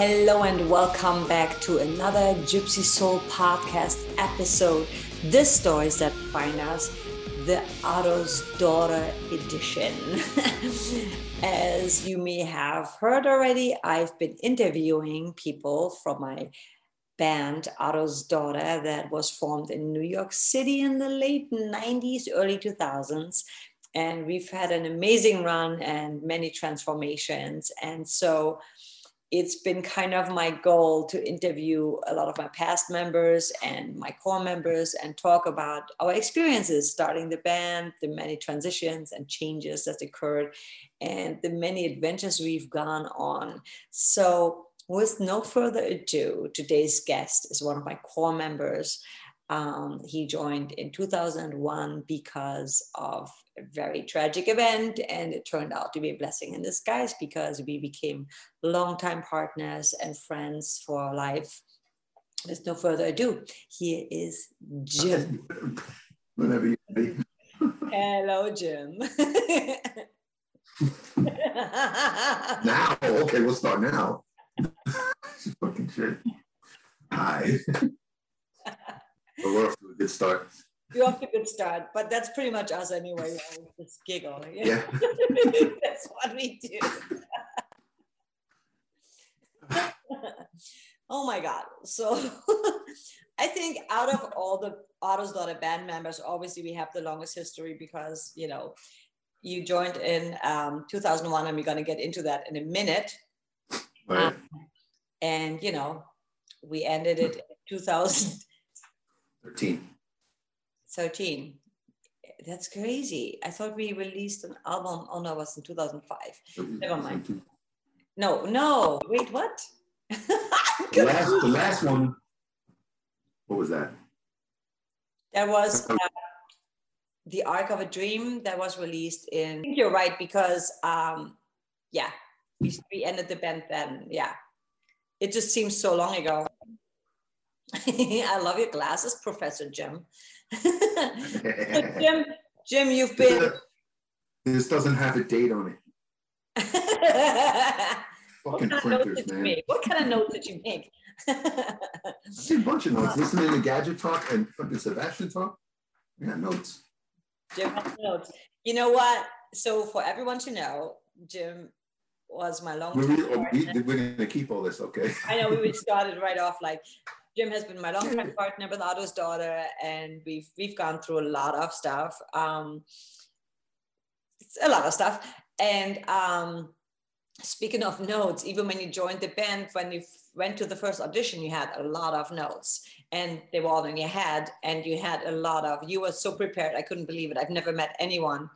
Hello and welcome back to another Gypsy Soul podcast episode. This stories that find us the Otto's Daughter edition. As you may have heard already, I've been interviewing people from my band Otto's Daughter that was formed in New York City in the late 90s, early 2000s. And we've had an amazing run and many transformations. And so it's been kind of my goal to interview a lot of my past members and my core members and talk about our experiences starting the band, the many transitions and changes that occurred, and the many adventures we've gone on. So, with no further ado, today's guest is one of my core members. Um, he joined in 2001 because of very tragic event, and it turned out to be a blessing in disguise because we became longtime partners and friends for life. There's no further ado. Here is Jim. Whenever you ready. Hello, Jim. now, okay, we'll start now. fucking shit. Hi. we're off to a good start. You're off to a good start, but that's pretty much us anyway. We just giggle. Yeah. that's what we do. oh my God. So I think out of all the Otto's Daughter band members, obviously we have the longest history because, you know, you joined in um, 2001 and we're going to get into that in a minute. Right. Um, and, you know, we ended it in 2000. 13. 13. That's crazy. I thought we released an album. Oh no, it was in 2005. Never mind. No, no. Wait, what? the, last, the last one. What was that? That was uh, the Arc of a Dream that was released in. I think you're right because, um, yeah, we, we ended the band then. Yeah, it just seems so long ago. I love your glasses, Professor Jim. Jim, Jim, you've been. This doesn't have a date on it. Fucking printers, man. What kind of notes did you make? I did a bunch of notes. Listening to Gadget Talk and fucking Sebastian Talk. Got notes. Jim has notes. You know what? So for everyone to know, Jim was my long time. Oh, we're, we, are going to keep all this, okay? I know we started right off like Jim has been my longtime partner with Otto's daughter, and we've we've gone through a lot of stuff. Um, a lot of stuff. And um, speaking of notes, even when you joined the band, when you went to the first audition, you had a lot of notes, and they were all in your head, and you had a lot of. You were so prepared. I couldn't believe it. I've never met anyone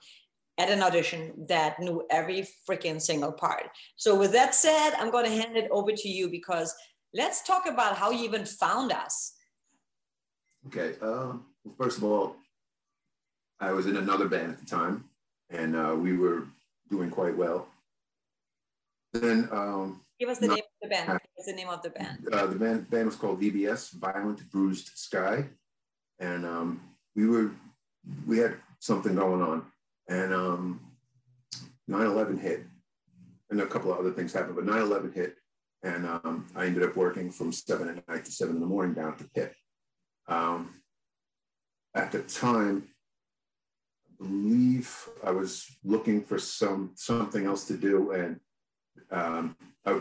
at an audition that knew every freaking single part. So with that said, I'm going to hand it over to you because let's talk about how you even found us. Okay. Uh, well, first of all, I was in another band at the time, and uh, we were doing quite well. Then, um, give us the not, name of the band. Give us the name of the band. Uh, the band, band was called VBS, Violent Bruised Sky, and um, we were we had something going on, and um, 9/11 hit, and a couple of other things happened, but 9/11 hit, and um, I ended up working from seven at night to seven in the morning down at the pit. Um, at the time, I believe I was looking for some something else to do, and um, I,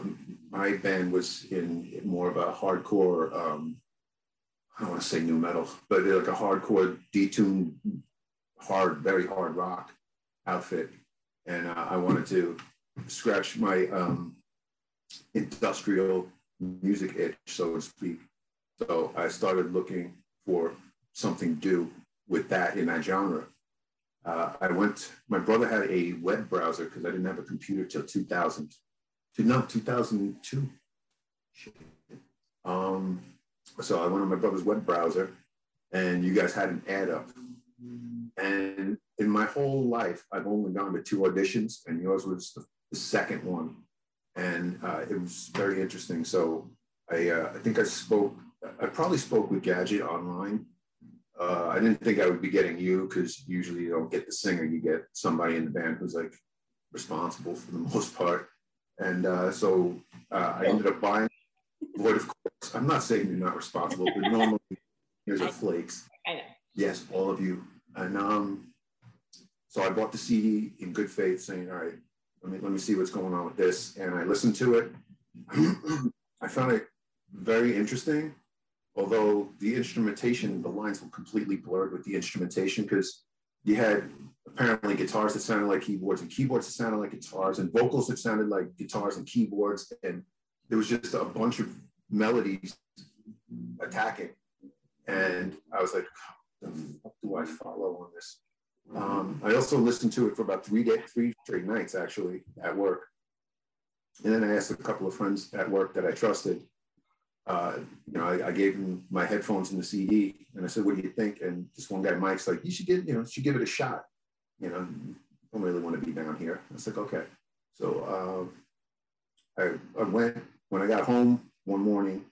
my band was in more of a hardcore. Um, I don't want to say new metal, but like a hardcore detuned, hard, very hard rock outfit, and uh, I wanted to scratch my um, industrial music itch, so to speak. So I started looking for something to do with that in that genre. Uh, I went, my brother had a web browser because I didn't have a computer till 2000. No, 2002. Um, so I went on my brother's web browser and you guys had an ad up. And in my whole life, I've only gone to two auditions, and yours was the, the second one and uh, it was very interesting. So I, uh, I think I spoke, I probably spoke with Gadget online. Uh, I didn't think I would be getting you because usually you don't get the singer, you get somebody in the band who's like responsible for the most part. And uh, so uh, I ended up buying Void of course. I'm not saying you're not responsible, but normally here's a flakes. I know. Yes, all of you. And um, so I bought the CD in good faith, saying, "All right, let me let me see what's going on with this." And I listened to it. I found it very interesting, although the instrumentation, the lines were completely blurred with the instrumentation because you had apparently guitars that sounded like keyboards and keyboards that sounded like guitars and vocals that sounded like guitars and keyboards and there was just a bunch of melodies attacking and i was like fuck do i follow on this um, i also listened to it for about three days three straight nights actually at work and then i asked a couple of friends at work that i trusted uh, you know, I, I, gave them my headphones and the CD, and I said, "What do you think?" And this one guy, Mike's like, "You should get, you know, should give it a shot." You know, I don't really want to be down here. I was like, "Okay." So uh, I, I went when I got home one morning.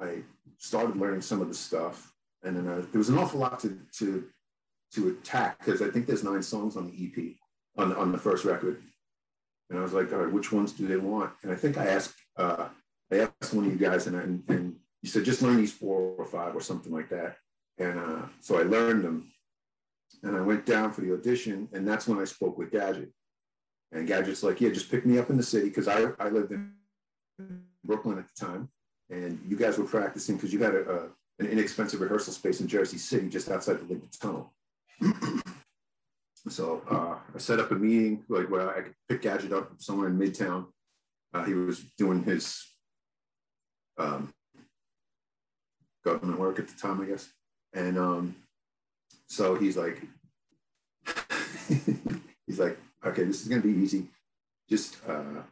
I started learning some of the stuff, and then uh, there was an awful lot to to to attack because I think there's nine songs on the EP on the, on the first record, and I was like, "All right, which ones do they want?" And I think I asked. Uh, I asked one of you guys, and, and, and you said just learn these four or five or something like that. And uh, so I learned them, and I went down for the audition, and that's when I spoke with Gadget. And Gadget's like, yeah, just pick me up in the city because I, I lived in Brooklyn at the time, and you guys were practicing because you had a, a, an inexpensive rehearsal space in Jersey City just outside the Lincoln Tunnel. So uh, I set up a meeting like where I could pick Gadget up somewhere in Midtown. Uh, he was doing his um, government work at the time, I guess. And um, so he's like, he's like, okay, this is going to be easy. Just uh,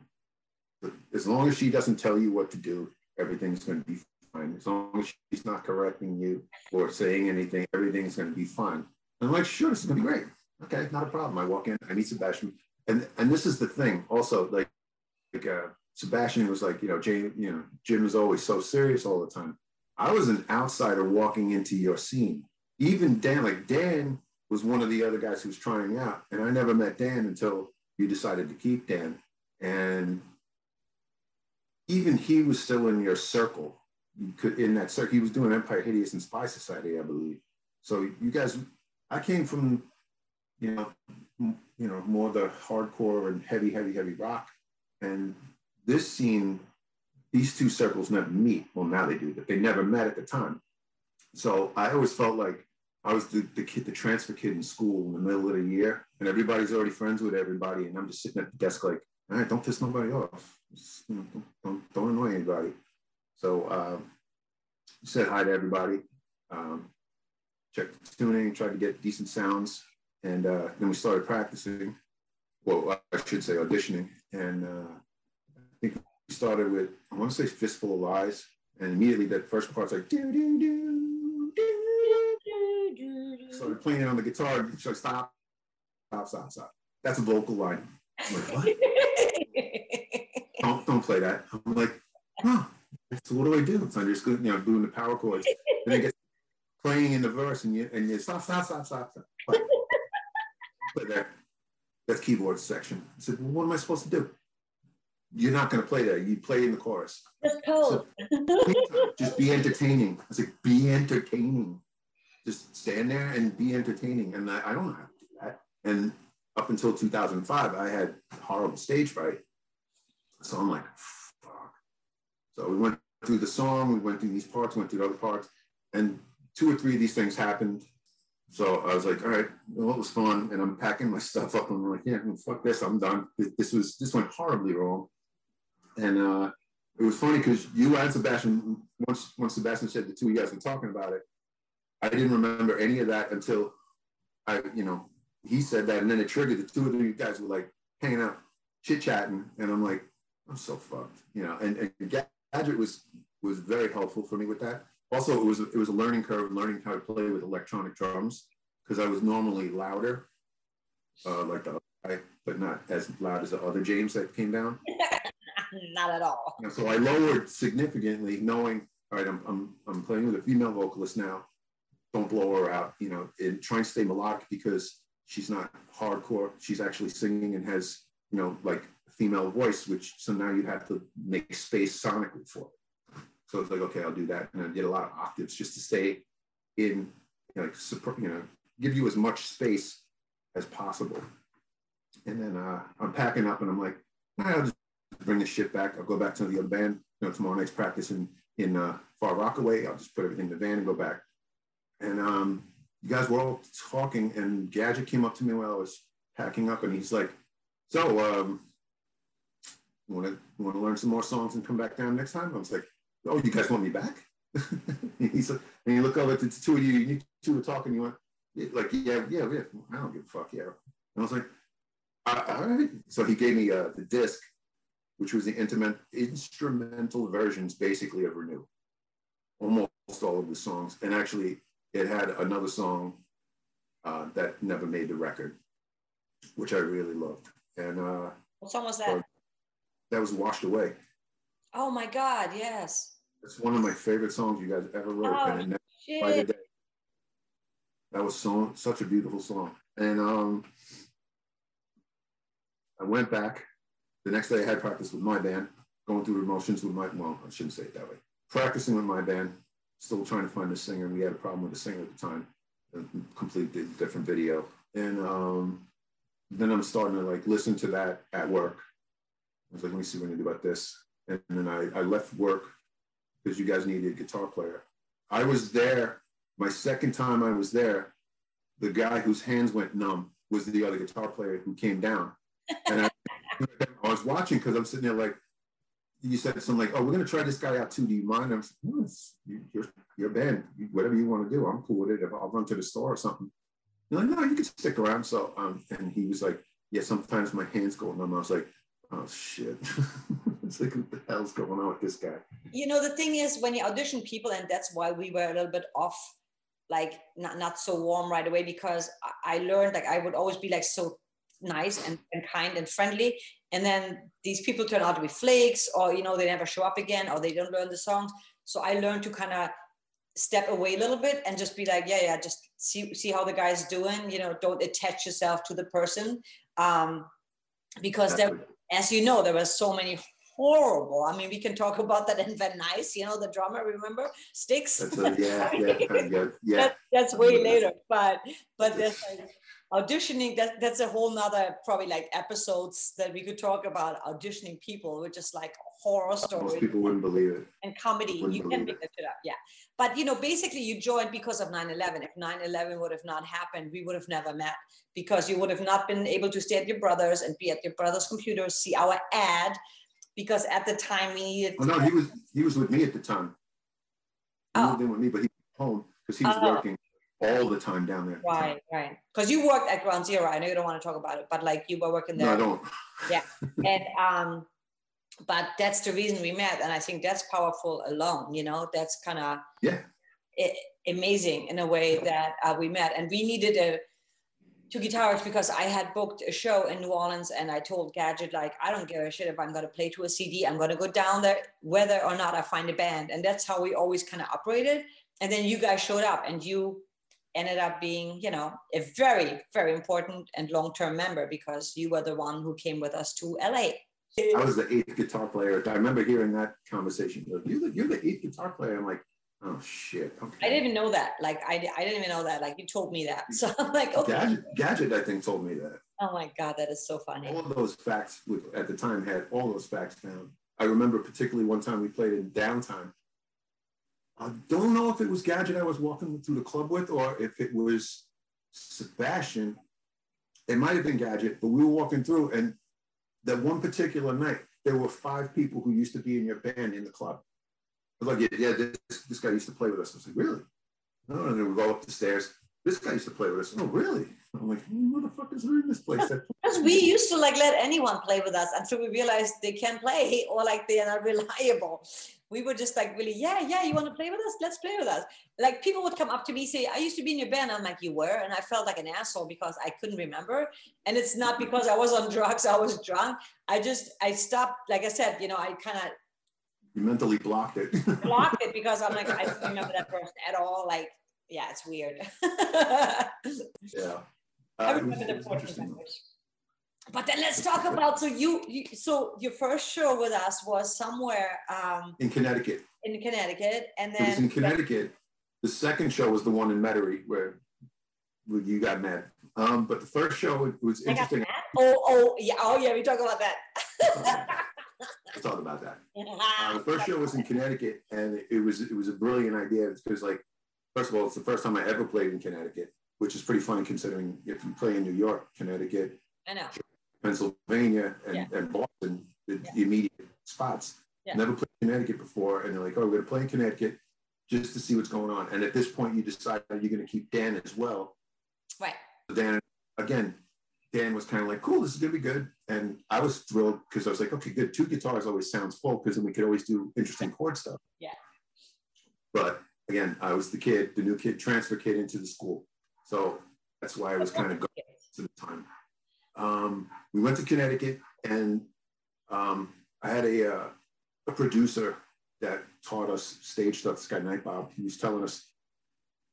as long as she doesn't tell you what to do, everything's going to be fine. As long as she's not correcting you or saying anything, everything's going to be fine. I'm like, sure, this is to be great. Okay, not a problem. I walk in, I meet Sebastian, and and this is the thing. Also, like, like uh, Sebastian was like, you know, Jay, you know, Jim is always so serious all the time. I was an outsider walking into your scene. Even Dan, like Dan was one of the other guys who was trying out, and I never met Dan until you decided to keep Dan. And even he was still in your circle. You could in that circle. He was doing Empire Hideous and Spy Society, I believe. So you guys, I came from, you know, you know, more the hardcore and heavy, heavy, heavy rock, and this scene, these two circles never meet. Well, now they do, but they never met at the time. So I always felt like I was the, the kid, the transfer kid in school in the middle of the year, and everybody's already friends with everybody, and I'm just sitting at the desk like, all right, don't piss nobody off. Just, you know, don't, don't, don't, annoy anybody. So uh, said hi to everybody, um, checked the tuning, tried to get decent sounds, and uh, then we started practicing. Well, I should say auditioning, and uh, I think we started with, I want to say Fistful of Lies. And immediately that first part's like, do, do, do, do, do, do. Started playing it on the guitar. So stop, stop, stop, stop. That's a vocal line. I'm like, what? don't, don't play that. I'm like, huh. So what do I do? So I'm just, you know, doing the power chords. And it gets playing in the verse and you, and you stop, stop, stop, stop, stop. Play that. That's keyboard section. I said, well, what am I supposed to do? you're not going to play that. You play in the chorus. Just cold. So, just be entertaining. I like, be entertaining. Just stand there and be entertaining. And I, I don't know how to do that. And up until 2005, I had horrible stage fright. So I'm like, fuck. So we went through the song, we went through these parts, went through the other parts, and two or three of these things happened. So I was like, all right, well, it was fun. And I'm packing my stuff up. And I'm like, yeah, fuck this, I'm done. This was this went horribly wrong. And uh, it was funny because you and Sebastian, once once Sebastian said the two of you guys were talking about it, I didn't remember any of that until I, you know, he said that, and then it triggered. The two of you guys were like hanging out, chit chatting, and I'm like, I'm so fucked, you know. And, and Gadget was was very helpful for me with that. Also, it was it was a learning curve, learning how to play with electronic drums because I was normally louder, uh, like the guy, but not as loud as the other James that came down. not at all. so I lowered significantly, knowing, all right, I'm, I'm, I'm playing with a female vocalist now. Don't blow her out, you know, and trying to stay melodic because she's not hardcore. She's actually singing and has, you know, like female voice, which so now you have to make space sonically for it. So it's like, okay, I'll do that. And I did a lot of octaves just to stay in, you know, like, you know, give you as much space as possible. And then uh, I'm packing up and I'm like, I'll just bring this shit back. I'll go back to the other band. You know, tomorrow night's practice in, in uh, Far Rockaway. I'll just put everything in the van and go back. And um, you guys were all talking, and Gadget came up to me while I was packing up, and he's like, "So, um, want to want to learn some more songs and come back down next time?" I was like, "Oh, you guys want me back?" He said, and you look over to the two of you, you two were talking. You went, like, "Yeah, yeah, yeah." I don't give a fuck. Yeah. And I was like, "All right." So he gave me uh, the disc, which was the intimate instrumental versions, basically of Renew, almost all of the songs, and actually it had another song uh, that never made the record, which I really loved. And uh, what song was that? That was Washed Away. Oh my God, yes. It's one of my favorite songs you guys ever wrote. Oh, and it by the day. That was so such a beautiful song. And um, I went back. The next day I had practice with my band, going through the motions with my, well, I shouldn't say it that way. Practicing with my band, still trying to find a singer. We had a problem with the singer at the time, a completely different video. And um, then I'm starting to like listen to that at work. I was like, let me see what I do about this. And then I, I left work because you guys needed a guitar player. I was there, my second time I was there, the guy whose hands went numb was the other guitar player who came down. And I, I was watching because I'm sitting there like, you said something like, "Oh, we're going to try this guy out too. Do you mind?" I'm like, no, your your band, whatever you want to do, I'm cool with it. I'll run to the store or something. You're like, no, you can stick around. So, um, and he was like, yeah, sometimes my hands go numb. I was like, oh shit, it's like what the hell's going on with this guy? You know, the thing is, when you audition people, and that's why we were a little bit off, like not not so warm right away, because I learned like I would always be like so nice and, and kind and friendly and then these people turn out to be flakes or you know they never show up again or they don't learn the songs. So i learned to kind of step away a little bit and just be like yeah yeah just see see how the guy's doing you know don't attach yourself to the person um because there as you know there were so many horrible i mean we can talk about that in Van Nuys you know the drummer remember? Sticks? That's a, yeah yeah yeah, yeah. That, that's way later but but there's like auditioning that that's a whole nother probably like episodes that we could talk about auditioning people which is like horror stories most people wouldn't believe it. And comedy you can make it. up yeah. But you know basically you joined because of 9-11 if 9-11 would have not happened we would have never met because you would have not been able to stay at your brother's and be at your brother's computer see our ad because at the time we needed oh, no he was he was with me at the time. He oh. moved in with me but he was home because he was oh. working all the time down there. Right, right. Because you worked at Ground Zero. I know you don't want to talk about it, but like you were working there. No, I don't. Yeah, and um, but that's the reason we met, and I think that's powerful alone. You know, that's kind of yeah amazing in a way that uh, we met, and we needed a two guitarists because I had booked a show in New Orleans, and I told Gadget like I don't give a shit if I'm to play to a CD. I'm to go down there whether or not I find a band, and that's how we always kind of operated. And then you guys showed up, and you ended up being, you know, a very, very important and long-term member because you were the one who came with us to LA. I was the eighth guitar player. I remember hearing that conversation. You're the, you're the eighth guitar player. I'm like, oh shit. Okay. I didn't even know that. Like, I, I didn't even know that. Like, you told me that. So I'm like, okay. Gadget, Gadget, I think, told me that. Oh my God, that is so funny. All of those facts at the time had all those facts down. I remember particularly one time we played in downtime I don't know if it was Gadget I was walking through the club with or if it was Sebastian. It might have been Gadget, but we were walking through, and that one particular night, there were five people who used to be in your band in the club. Like, yeah, yeah this, this guy used to play with us. I was like, really? No, and then we go up the stairs. This guy used to play with us. Oh, really? I'm like, who the fuck is in this place? Because we used to like let anyone play with us until we realized they can't play or like they are not reliable we were just like really, yeah, yeah, you want to play with us? Let's play with us. Like people would come up to me, say, I used to be in your band. I'm like, you were? And I felt like an asshole because I couldn't remember. And it's not because I was on drugs, I was drunk. I just, I stopped, like I said, you know, I kind of you mentally blocked it. blocked it because I'm like, I don't remember that person at all. Like, yeah, it's weird. yeah. Uh, I remember the important but then let's talk about so you, you so your first show with us was somewhere um, in Connecticut. In Connecticut, and then it was in Connecticut. The second show was the one in Metairie where you got mad. Um, but the first show was interesting. Oh, oh, yeah, oh, yeah. We talk about that. we'll talk about that. Uh, the first show was in Connecticut, and it was it was a brilliant idea because, like, first of all, it's the first time I ever played in Connecticut, which is pretty funny considering if you play in New York, Connecticut, I know, Pennsylvania, and, yeah. and Boston, the, yeah. immediate spots. Yeah. Never played Connecticut before, and they're like, "Oh, we're going to play in Connecticut just to see what's going on." And at this point, you decide you're going to keep Dan as well. Right. Dan, again, Dan was kind of like, "Cool, this is going to be good," and I was thrilled because I was like, "Okay, good. Two guitars always sounds full because then we could always do interesting chord stuff." Yeah. But again, I was the kid, the new kid, transfer kid into the school, so that's why I was kind of going to the time. Um, we went to Connecticut, and um, I had a, uh, a producer that taught us stage stuff, this guy Night Bob, He was telling us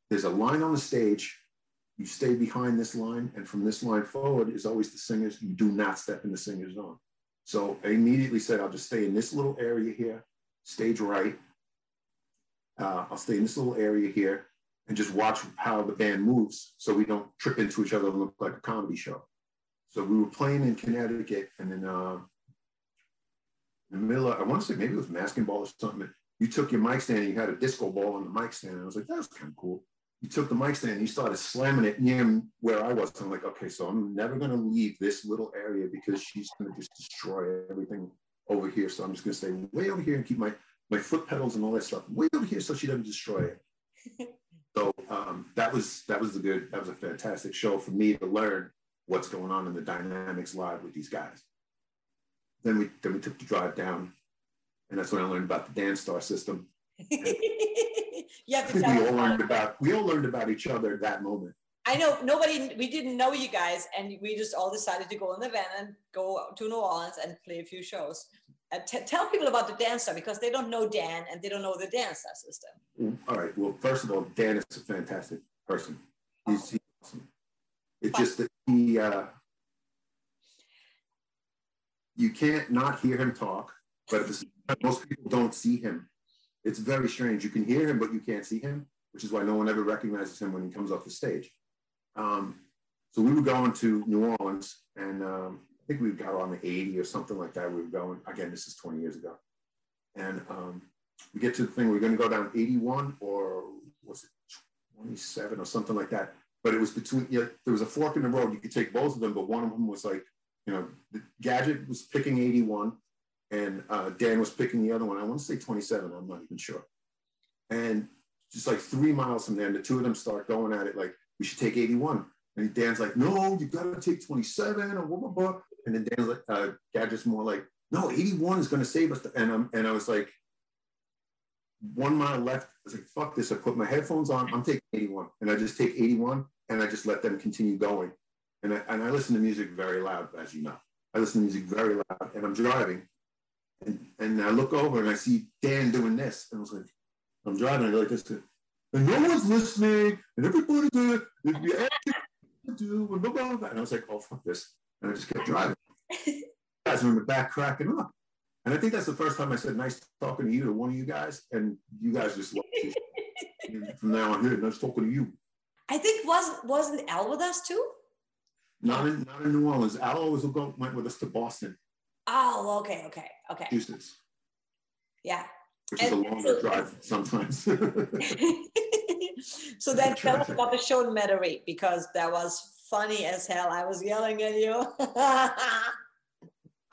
there's a line on the stage. You stay behind this line, and from this line forward is always the singers. You do not step in the singer's zone. So I immediately said, I'll just stay in this little area here, stage right. Uh, I'll stay in this little area here and just watch how the band moves so we don't trip into each other and look like a comedy show. So we were playing in Connecticut, and then uh, in the middle, of, I want to say maybe it was masking ball or something. You took your mic stand and you had a disco ball on the mic stand. And I was like, that's kind of cool. You took the mic stand and you started slamming it near where I was. I'm like, okay, so I'm never going to leave this little area because she's going to just destroy everything over here. So I'm just going to stay way over here and keep my, my foot pedals and all that stuff way over here so she doesn't destroy it. so um, that was that was a good that was a fantastic show for me to learn what's going on in the dynamics live with these guys. Then we then we took the drive down, and that's when I learned about the Danstar system. you have to tell we all learned about we all learned about each other at that moment. I know nobody we didn't know you guys, and we just all decided to go in the van and go to New Orleans and play a few shows. Uh, t- tell people about the Danstar because they don't know Dan and they don't know the Danstar system. All right. Well, first of all, Dan is a fantastic person. He's, oh. It's just that he, uh, you can't not hear him talk, but most people don't see him. It's very strange. You can hear him, but you can't see him, which is why no one ever recognizes him when he comes off the stage. Um, so we were going to New Orleans, and um, I think we got on the 80 or something like that. We were going, again, this is 20 years ago. And um, we get to the thing, we're going to go down 81 or was it 27 or something like that but it was between, you know, there was a fork in the road. You could take both of them, but one of them was like, you know, Gadget was picking 81 and uh, Dan was picking the other one. I want to say 27, I'm not even sure. And just like three miles from there, and the two of them start going at it like, we should take 81. And Dan's like, no, you got to take 27 or blah, blah, blah. And then Dan's like, uh, Gadget's more like, no, 81 is going to save us. And, I'm, and I was like, one mile left. I was like, fuck this. I put my headphones on. I'm taking 81. And I just take 81 and I just let them continue going. And I, and I listen to music very loud, as you know. I listen to music very loud and I'm driving. And, and I look over and I see Dan doing this. And I was like, I'm driving, I go like this. And no one's listening. And everybody did. If you ask do, and blah, blah, blah. And I was like, oh, fuck this. And I just kept driving. guys are in the back cracking up. And I think that's the first time I said nice talking to you to one of you guys. And you guys just from now on here, nice talking to you. I think wasn't wasn't Al with us too? Not in not in New Orleans. Al always went with us to Boston. Oh, okay, okay, okay. Massachusetts. Yeah. Which is a longer so, drive sometimes. so then tell us about the show in Metairie because that was funny as hell. I was yelling at you.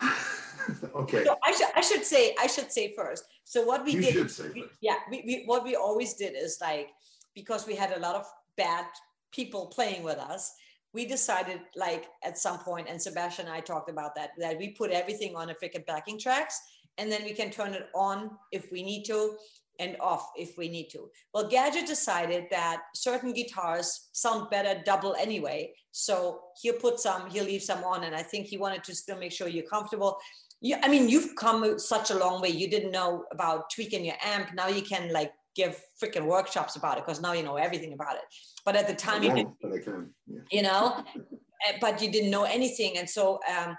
okay. So I should I should say I should say first. So what we you did, should say we, yeah, we, we what we always did is like because we had a lot of bad people playing with us we decided like at some point and sebastian and i talked about that that we put everything on a freaking backing tracks and then we can turn it on if we need to and off if we need to well gadget decided that certain guitars sound better double anyway so he'll put some he'll leave some on and i think he wanted to still make sure you're comfortable you, I mean, you've come such a long way. You didn't know about tweaking your amp. Now you can like give freaking workshops about it because now you know everything about it. But at the time, you, didn't, yeah. you know, eh, but you didn't know anything. And so um,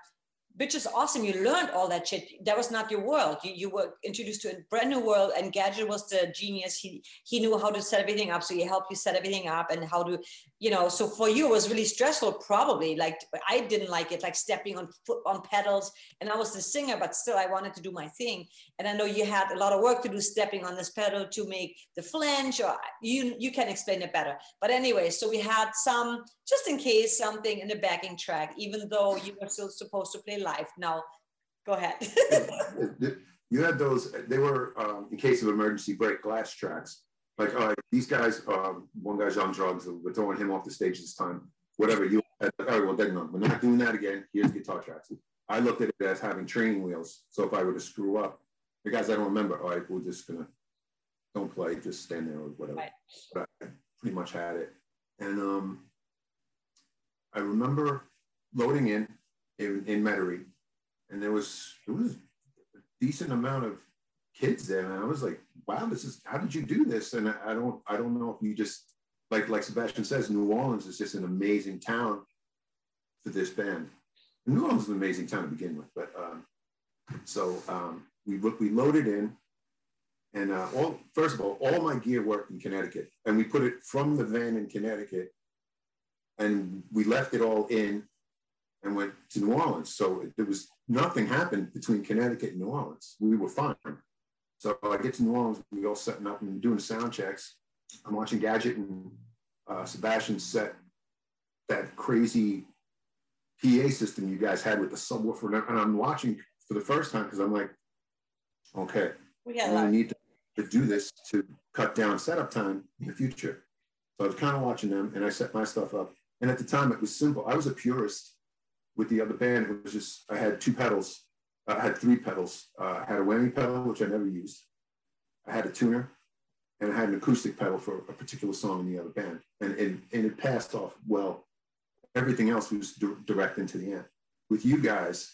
which is awesome. You learned all that shit. That was not your world. You, you were introduced to a brand new world, and Gadget was the genius. He he knew how to set everything up, so he helped you set everything up and how to, you know. So for you, it was really stressful. Probably like I didn't like it, like stepping on foot on pedals. And I was the singer, but still, I wanted to do my thing. And I know you had a lot of work to do stepping on this pedal to make the flinch. Or you you can explain it better. But anyway, so we had some just in case something in the backing track, even though you were still supposed to play life. Now, go ahead. you had those, they were, um, in case of emergency, break glass tracks. Like, all right, these guys, um, one guy's on drugs, we're throwing him off the stage this time. Whatever, you, all right, well, then no, we're not doing that again. Here's guitar tracks. I looked at it as having training wheels. So if I were to screw up, the guys I don't remember, all right, we're just gonna, don't play, just stand there or whatever. Right. But I pretty much had it. And um, I remember loading in in, in Metairie, and there was it was a decent amount of kids there, and I was like, "Wow, this is how did you do this?" And I, I don't I don't know if you just like like Sebastian says, New Orleans is just an amazing town for this band. New Orleans is an amazing town to begin with, but um, so um, we we loaded in, and uh, all first of all, all my gear worked in Connecticut, and we put it from the van in Connecticut and we left it all in and went to New Orleans. So there was nothing happened between Connecticut and New Orleans. We were fine. So I get to New Orleans, we all setting up and doing sound checks. I'm watching Gadget and uh, Sebastian set that crazy PA system you guys had with the subwoofer, and I'm watching for the first time because I'm like, okay, we I need to, to do this to cut down setup time in the future. So I was kind of watching them, and I set my stuff up. And at the time, it was simple. I was a purist with the other band. Was just, I had two pedals. I had three pedals. Uh, I had a whammy pedal, which I never used. I had a tuner, and I had an acoustic pedal for a particular song in the other band. And, and, and it passed off well. Everything else was di- direct into the amp. With you guys,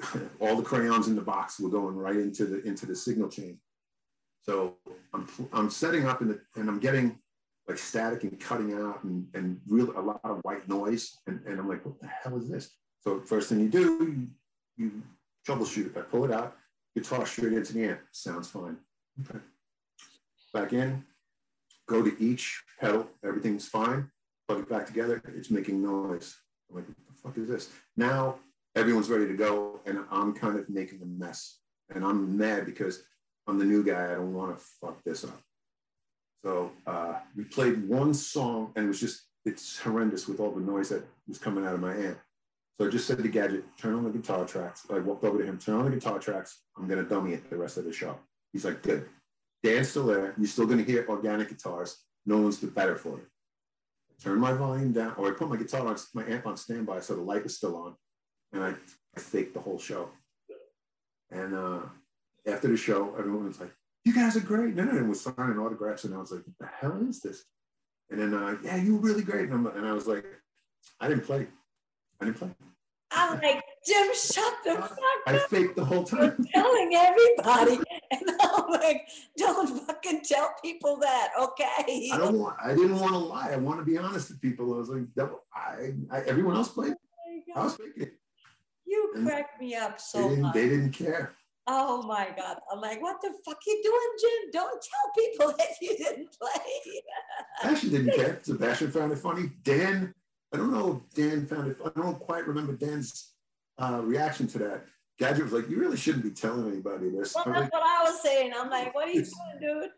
all the crayons in the box were going right into the into the signal chain. So I'm, I'm setting up in the, and I'm getting like static and cutting out and, and real a lot of white noise. And, and I'm like, what the hell is this? So first thing you do, you, you troubleshoot. I pull it out, guitar straight into the amp. Sounds fine. Okay. Back in, go to each pedal, everything's fine. Plug it back together, it's making noise. I'm like, what the fuck is this? Now everyone's ready to go, and I'm kind of making a mess. And I'm mad because I'm the new guy. I don't want to fuck this up. So uh, we played one song and it was just, it's horrendous with all the noise that was coming out of my amp. So I just said to Gadget, turn on the guitar tracks. I walked over to him, turn on the guitar tracks. I'm going to dummy it the rest of the show. He's like, good. Dan's still there. You're still going to hear organic guitars. No one's the better for it. I my volume down, or I put my guitar on, my amp on standby so the light was still on. And I, I faked the whole show. And uh, after the show, everyone was like, you guys are great. And then was signing autographs, and I was like, what the hell is this? And then, uh, yeah, you were really great. And, and, i was like, I didn't play. I didn't play. I'm like, Jim, shut the fuck I up. I faked the whole time. You're telling everybody. And I'm like, don't fucking tell people that, okay? I don't want, I didn't want to lie. I want to be honest with people. I was like, I, I everyone else played. Oh I was faking You cracked me up so they much. They didn't care. Oh my God. I'm like, what the fuck you doing, Jim? Don't tell people that you didn't play. Sebastian didn't care. Sebastian found it funny. Dan, I don't know if Dan found it, I don't quite remember Dan's uh, reaction to that. Gadget was like, you really shouldn't be telling anybody this. Well, that's like, what I was saying. I'm like, what are you doing, dude?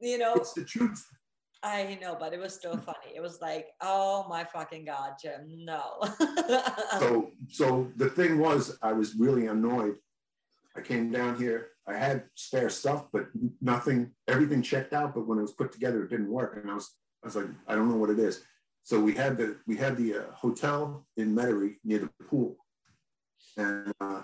You know, it's the truth. I know, but it was still funny. It was like, oh my fucking God, Jim, no. so, so the thing was, I was really annoyed I came down here. I had spare stuff, but nothing, everything checked out. But when it was put together, it didn't work. And I was, I was like, I don't know what it is. So we had the, we had the uh, hotel in Metairie near the pool. And uh,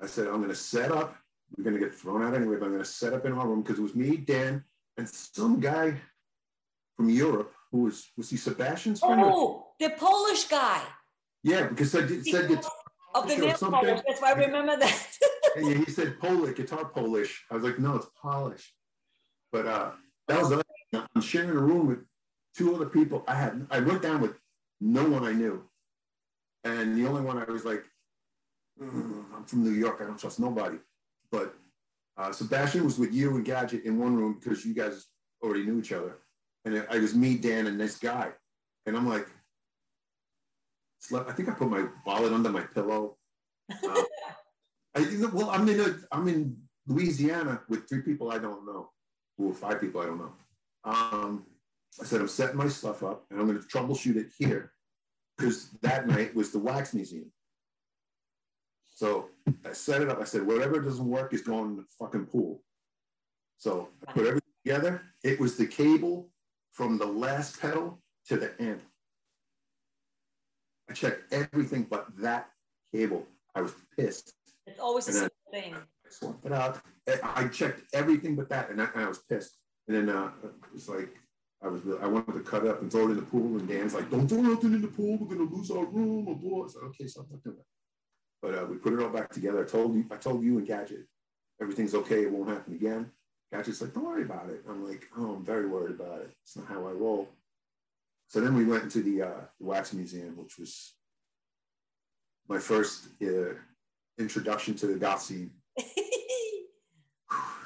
I said, I'm going to set up. We're going to get thrown out anyway, but I'm going to set up in our room because it was me, Dan, and some guy from Europe who was, was he Sebastian's friend? Oh, the Polish guy. Yeah, because I did, said of the nail polish. That's why I remember that. he said Polish, guitar Polish. I was like, no, it's Polish. But uh, that was I'm sharing a room with two other people. I had I wrote down with no one I knew. And the only one I was like, mm, I'm from New York, I don't trust nobody. But uh, Sebastian was with you and Gadget in one room because you guys already knew each other. And it, it was me, Dan, and this guy. And I'm like, slept, I think I put my wallet under my pillow. Uh, I, well, I'm in a, I'm in Louisiana with three people I don't know, or five people I don't know. Um, I said, I'm setting my stuff up and I'm going to troubleshoot it here because that night was the wax museum. So I set it up. I said, whatever doesn't work is going in the fucking pool. So I put everything together. It was the cable from the last pedal to the end. I checked everything but that cable. I was pissed. It's always and the same thing. I swapped it. I checked everything but that, and I, and I was pissed. And then uh, it was like I was I wanted to cut up and throw it in the pool, and Dan's like, "Don't throw nothing in the pool. We're gonna lose our room." Or boy, I said, "Okay, so I'm not doing that." But uh, we put it all back together. I told you, I told you and Gadget, everything's okay. It won't happen again. Gadget's like, "Don't worry about it." I'm like, "Oh, I'm very worried about it. It's not how I roll." So then we went into the, uh, the wax museum, which was my first uh, introduction to the goth scene.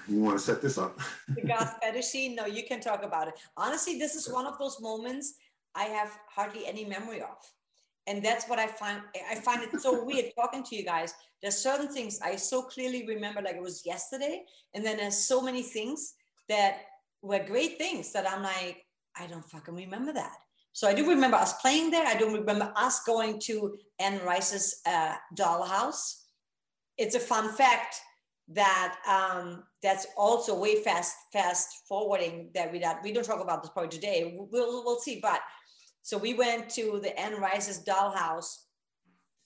you want to set this up? the goth fetish scene? No, you can talk about it. Honestly, this is one of those moments I have hardly any memory of. And that's what I find. I find it so weird talking to you guys. There's certain things I so clearly remember, like it was yesterday, and then there's so many things that were great things that I'm like, I don't fucking remember that. So I do remember us playing there. I don't remember us going to Anne Rice's uh, dollhouse. It's a fun fact that um, that's also way fast fast forwarding that we that we don't talk about this part today. We'll we'll see. But so we went to the Anne Rice's dollhouse,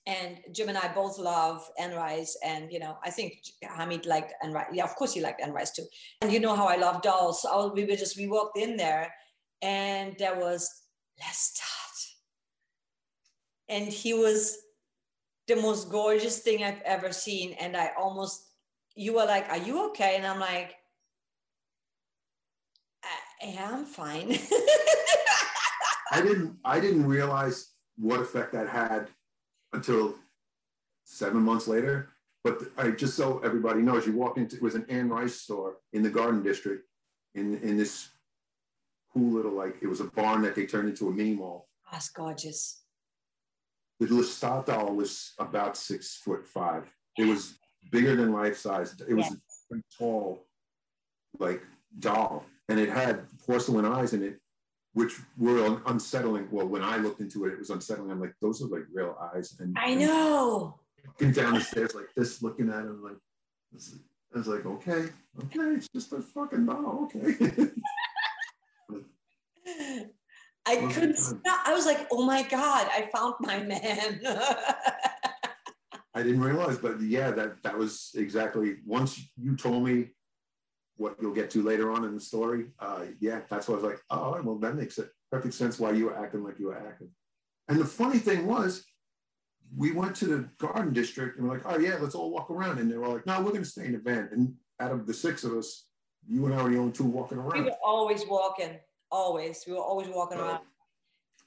and Jim and I both love Anne Rice, and you know I think Hamid liked Anne Rice. Yeah, of course he liked Anne Rice too. And you know how I love dolls. So we were just we walked in there, and there was Lestat, and he was the most gorgeous thing I've ever seen, and I almost you were like, Are you okay? And I'm like, Yeah, I'm fine. I didn't I didn't realize what effect that had until seven months later. But I just so everybody knows, you walk into it was an Anne Rice store in the Garden District in in this cool little like it was a barn that they turned into a mini mall. That's gorgeous. The Lestat doll was about six foot five. It was bigger than life size. It was a tall, like doll, and it had porcelain eyes in it, which were unsettling. Well, when I looked into it, it was unsettling. I'm like, those are like real eyes. And I know. Looking down the stairs like this, looking at him like, I was like, okay, okay, it's just a fucking doll, okay. I couldn't stop. I was like, oh my God, I found my man. I didn't realize, but yeah, that that was exactly once you told me what you'll get to later on in the story. Uh, yeah, that's what I was like. Oh, well, that makes it perfect sense why you were acting like you were acting. And the funny thing was, we went to the garden district and we're like, oh yeah, let's all walk around. And they were like, no, we're going to stay in the van. And out of the six of us, you and I were the only two walking around. We were always walking, always. We were always walking around.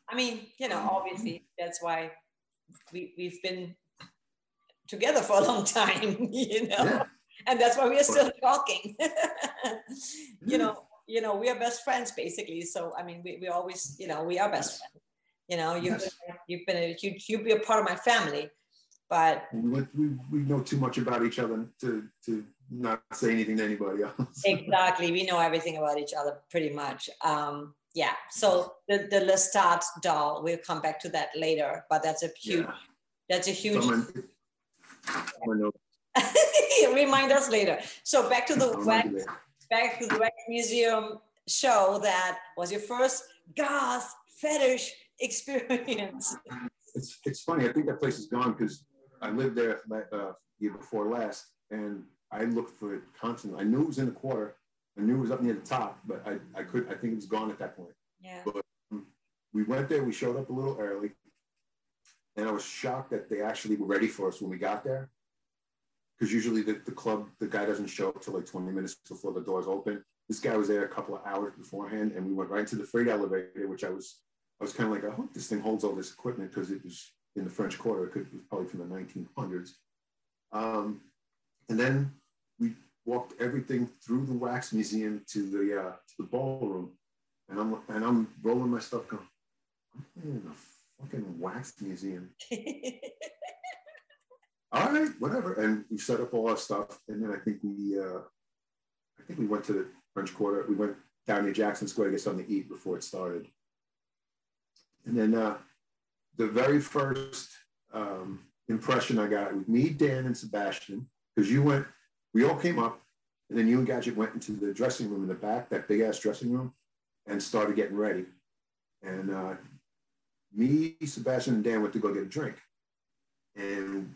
I mean, you know, obviously that's why we, we've been together for a long time, you know, yeah. and that's why we are still talking. you know, you know, we are best friends basically. So I mean, we, we always, you know, we are best friends. You know, you've yes. been, you've been a huge, you've been a part of my family, but we, we, we know too much about each other to to not say anything to anybody else. exactly, we know everything about each other pretty much. Um, yeah. So the the Lestat doll, we'll come back to that later, but that's a huge, yeah. that's a huge. Someone, Remind us later. So back to the wax, back to the wax museum show that was your first goth fetish experience. It's it's funny. I think that place is gone because I lived there uh, year before last, and I looked for it constantly. I knew it was in the quarter. I knew it was up near the top, but I, I could I think it was gone at that point. Yeah. But um, we went there. We showed up a little early. And I was shocked that they actually were ready for us when we got there. Because usually the, the club, the guy doesn't show up till like 20 minutes before the doors open. This guy was there a couple of hours beforehand, and we went right to the freight elevator, which I was I was kind of like, I hope this thing holds all this equipment because it was in the French Quarter. It, could, it was probably from the 1900s. Um, and then we walked everything through the wax museum to the uh, to the ballroom, and I'm and I'm rolling my stuff going. I'm in a fucking wax museum. all right, whatever. And we set up all our stuff, and then I think we uh, I think we went to the French Quarter. We went down to Jackson Square to get something to eat before it started. And then uh, the very first um, impression I got with me, Dan, and Sebastian, because you went, we all came up, and then you and Gadget went into the dressing room in the back, that big ass dressing room, and started getting ready. And uh, me, Sebastian, and Dan went to go get a drink. And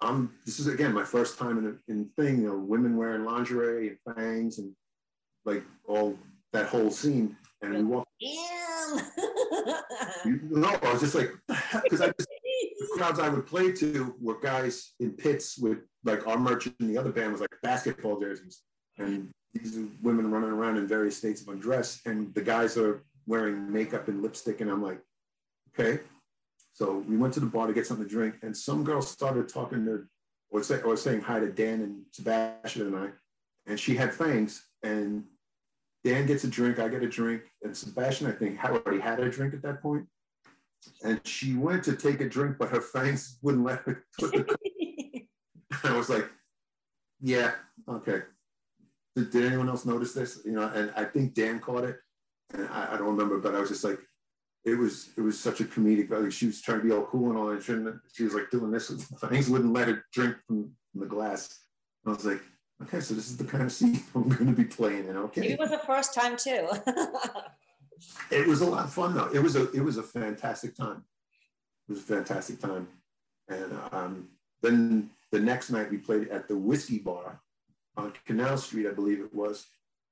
I'm, this is again my first time in a in thing, you know, women wearing lingerie and fangs and like all that whole scene. And we walked. no, I was just like, because I just the crowds I would play to were guys in pits with like our merch and the other band was like basketball jerseys. And these women running around in various states of undress. And the guys are wearing makeup and lipstick. And I'm like, okay. So we went to the bar to get something to drink. And some girl started talking to, or, say, or saying hi to Dan and Sebastian and I. And she had fangs. And Dan gets a drink, I get a drink. And Sebastian, I think, had already had a drink at that point and she went to take a drink, but her fangs wouldn't let her put the. I was like, "Yeah, okay." Did, did, anyone else notice this? You know, and I think Dan caught it, and I, I, don't remember, but I was just like, it was it was such a comedic. Like she was trying to be all cool and all, and she, was like doing this. Fangs wouldn't let her drink from, from the glass. And I was like, okay, so this is the kind of scene I'm going to be playing in. Okay, it was the first time too. it was a lot of fun though. It was a it was a fantastic time. It was a fantastic time. And um, then the next night we played at the whiskey bar on Canal Street, I believe it was,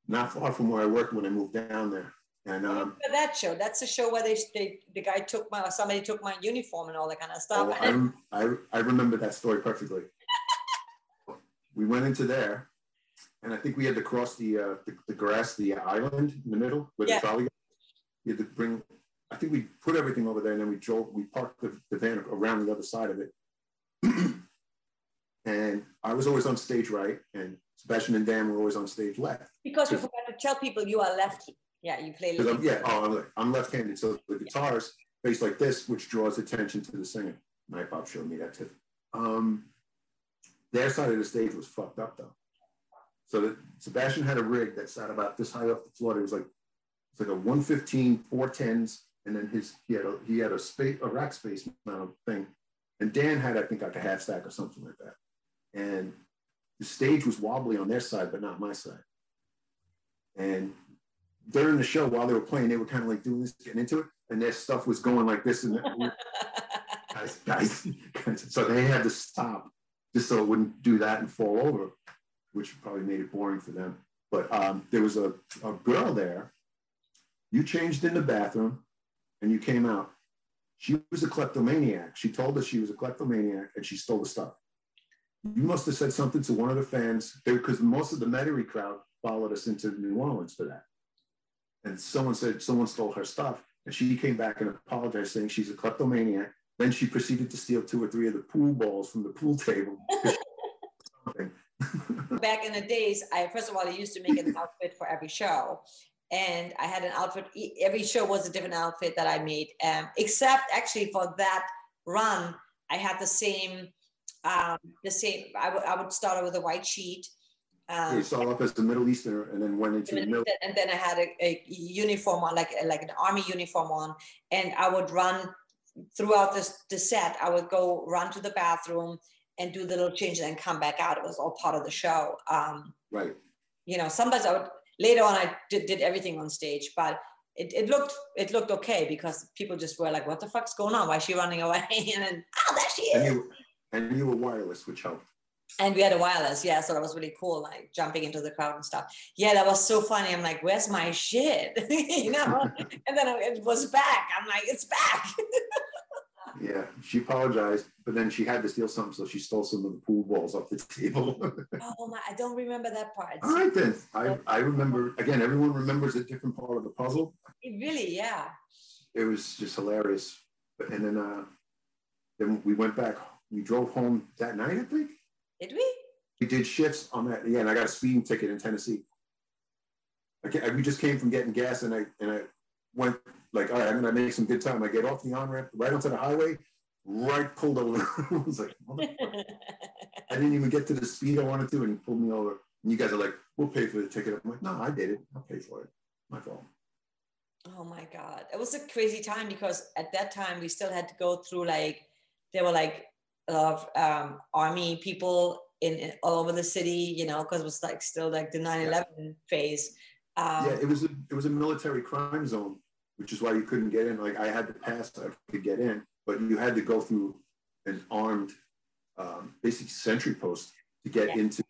not far from where I worked when I moved down there. And um, that show, that's the show where they, they the guy took my somebody took my uniform and all that kind of stuff. Oh, I, I, I remember that story perfectly. We went into there, and I think we had to cross the uh, the, the grass, the island in the middle where yeah. the trolley we had to bring, I think we put everything over there and then we drove, we parked the, the van around the other side of it. and I was always on stage right, and Sebastian and Dan were always on stage left. Because we forgot to tell people you are lefty. Yeah, you play left. yeah, oh, I'm, I'm left-handed. So the guitar's yeah. faced like this, which draws attention to the singer. My pop showed me that too. Um, their side of the stage was fucked up though. So that Sebastian had a rig that sat about this high off the floor. It was like it's like a 115, 410s, and then his he had a he had a space a rack space mount thing. And Dan had, I think, like a half stack or something like that. And the stage was wobbly on their side, but not my side. And during the show, while they were playing, they were kind of like doing this, getting into it, and their stuff was going like this, and guys, guys, guys, so they had to stop just so it wouldn't do that and fall over, which probably made it boring for them. But um, there was a, a girl there you changed in the bathroom and you came out. She was a kleptomaniac. She told us she was a kleptomaniac and she stole the stuff. You must have said something to one of the fans because most of the Metairie crowd followed us into New Orleans for that. And someone said someone stole her stuff. And she came back and apologized, saying she's a kleptomaniac. Then she proceeded to steal two or three of the pool balls from the pool table. Back in the days, I first of all, I used to make an outfit for every show and I had an outfit. Every show was a different outfit that I made, um, except actually for that run, I had the same, um, the same. I, w- I would start with a white sheet. Um, you started off as the Middle Eastern, and then went into the Middle. And then I had a, a uniform on, like like an army uniform on, and I would run throughout this the set. I would go run to the bathroom and do the little changes and come back out. It was all part of the show. Um, right. You know, sometimes I would later on I did, did everything on stage, but it, it looked it looked okay because people just were like, "What the fuck's going on? Why is she running away?" and then, oh, there she is. And you, and you were wireless, which helped. And we had a wireless, yeah. So that was really cool, like jumping into the crowd and stuff. Yeah, that was so funny. I'm like, "Where's my shit?" you know. and then it was back. I'm like, "It's back." Yeah, she apologized, but then she had to steal something, so she stole some of the pool balls off the table. oh my! I don't remember that part. All right then, I I remember. Again, everyone remembers a different part of the puzzle. It really, yeah. it was just hilarious. But, and then uh, then we went back. We drove home that night, I think. Did we? We did shifts on that. Yeah, and I got a speeding ticket in Tennessee. I, we just came from getting gas, and I and I went like, all right, I'm gonna make some good time. I get off the on ramp right onto the highway, right pulled over. I was like, I didn't even get to the speed I wanted to, and he pulled me over. And you guys are like, we'll pay for the ticket. I'm like, no, I did it. I'll pay for it. My fault. Oh my God. It was a crazy time because at that time we still had to go through like, there were like of um, army people in, in, all over the city, you know, because it was like still like the 9 11 yeah. phase. Um, yeah, it was a it was a military crime zone, which is why you couldn't get in. Like I had to pass, I could get in, but you had to go through an armed, um, basic sentry post to get yeah. into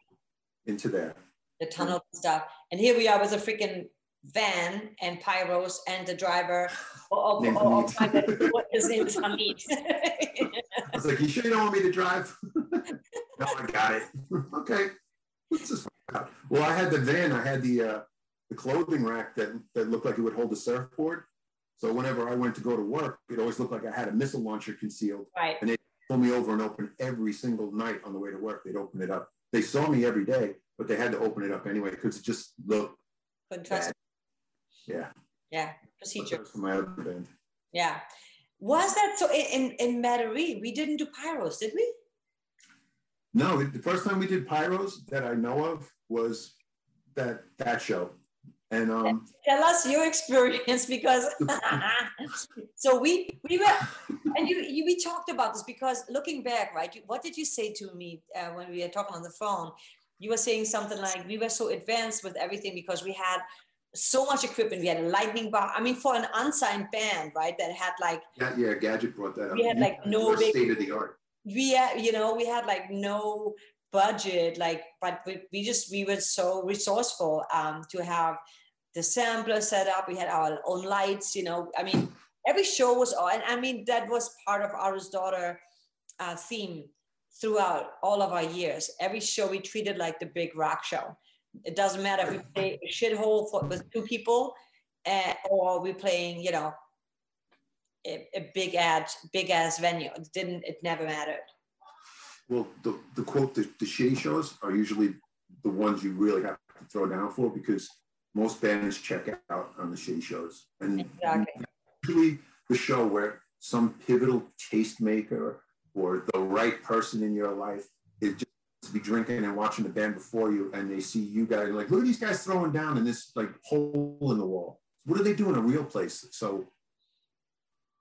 into there. The tunnel and stuff. And here we are with a freaking van and pyros and the driver. Oh, oh, oh what his name is Hamid. I was like, you sure you don't want me to drive? no, I got it. okay. What's this about? Well, I had the van. I had the uh, the clothing rack that, that looked like it would hold a surfboard. So whenever I went to go to work, it always looked like I had a missile launcher concealed. Right. And they pull me over and open every single night on the way to work. They'd open it up. They saw me every day, but they had to open it up anyway because it just looked bad. Yeah. Yeah. Procedure. My other band. Yeah. Was that so in, in Metairie? We didn't do pyros, did we? No, the first time we did pyros that I know of was that that show. And um, tell us your experience because so we we were and you, you we talked about this because looking back, right? What did you say to me uh, when we were talking on the phone? You were saying something like we were so advanced with everything because we had so much equipment. We had a lightning bar. I mean, for an unsigned band, right? That had like yeah, yeah. Gadget brought that up. We had like no big, state of the art. We had, you know, we had like no budget, like, but we, we just we were so resourceful um, to have the sampler set up. We had our own lights. You know, I mean, every show was on. And I mean, that was part of Otto's daughter uh, theme throughout all of our years. Every show we treated like the big rock show it doesn't matter if we play a shithole for, with two people uh, or we're playing, you know, a, a big ass, big ass venue. It didn't, it never mattered. Well, the, the quote, the, the shitty shows are usually the ones you really have to throw down for because most bands check out on the shitty shows. And exactly. usually the show where some pivotal tastemaker or the right person in your life is just be drinking and watching the band before you, and they see you guys like, look at these guys throwing down in this like hole in the wall. What do they do in a real place? So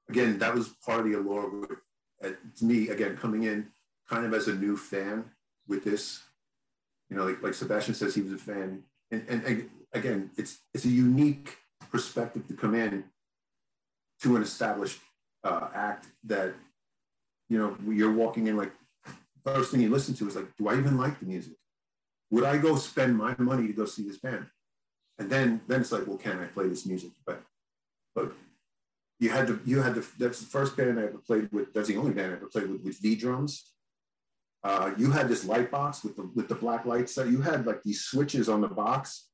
again, that was part of the allure. To me, again, coming in kind of as a new fan with this, you know, like, like Sebastian says, he was a fan, and, and, and again, it's it's a unique perspective to come in to an established uh, act that you know you're walking in like first thing you listen to is like, do I even like the music? Would I go spend my money to go see this band? And then then it's like, well, can I play this music? But but you had to you had to that's the first band I ever played with. That's the only band I ever played with with V drums. Uh, you had this light box with the with the black lights. That you had like these switches on the box,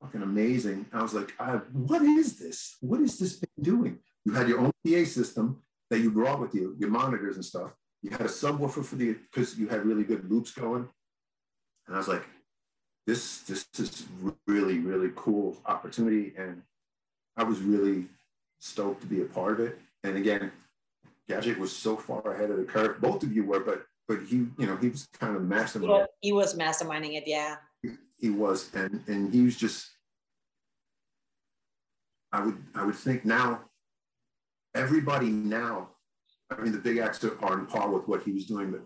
fucking amazing. I was like, I, what is this? What is this band doing? You had your own PA system that you brought with you, your monitors and stuff. You had a subwoofer for the because you had really good loops going, and I was like, this this is really really cool opportunity, and I was really stoked to be a part of it. And again, Gadget was so far ahead of the curve. Both of you were, but but he you know he was kind of masterminding. He was masterminding it, yeah. He, he was, and and he was just. I would I would think now. Everybody now I mean, the big acts are on par with what he was doing, but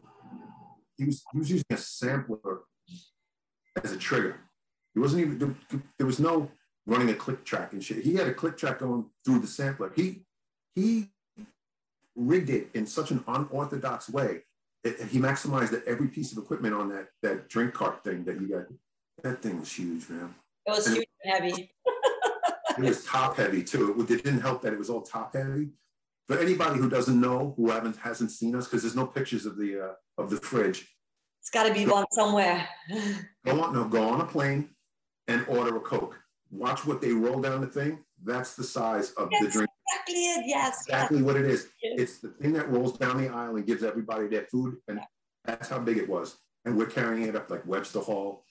he was he was using a sampler as a trigger. He wasn't even there was no running a click track and shit. He had a click track going through the sampler. He he rigged it in such an unorthodox way. It, he maximized that every piece of equipment on that that drink cart thing that you got. That thing was huge, man. It was and huge and heavy. it was top heavy too. It, it didn't help that it was all top heavy for anybody who doesn't know, who haven't hasn't seen us, because there's no pictures of the uh, of the fridge. It's got to be one somewhere. go on, no, go on a plane and order a Coke. Watch what they roll down the thing. That's the size of That's the drink. exactly it. Yes. Exactly yes. what it is. It's the thing that rolls down the aisle and gives everybody their food. And that's how big it was. And we're carrying it up like Webster Hall,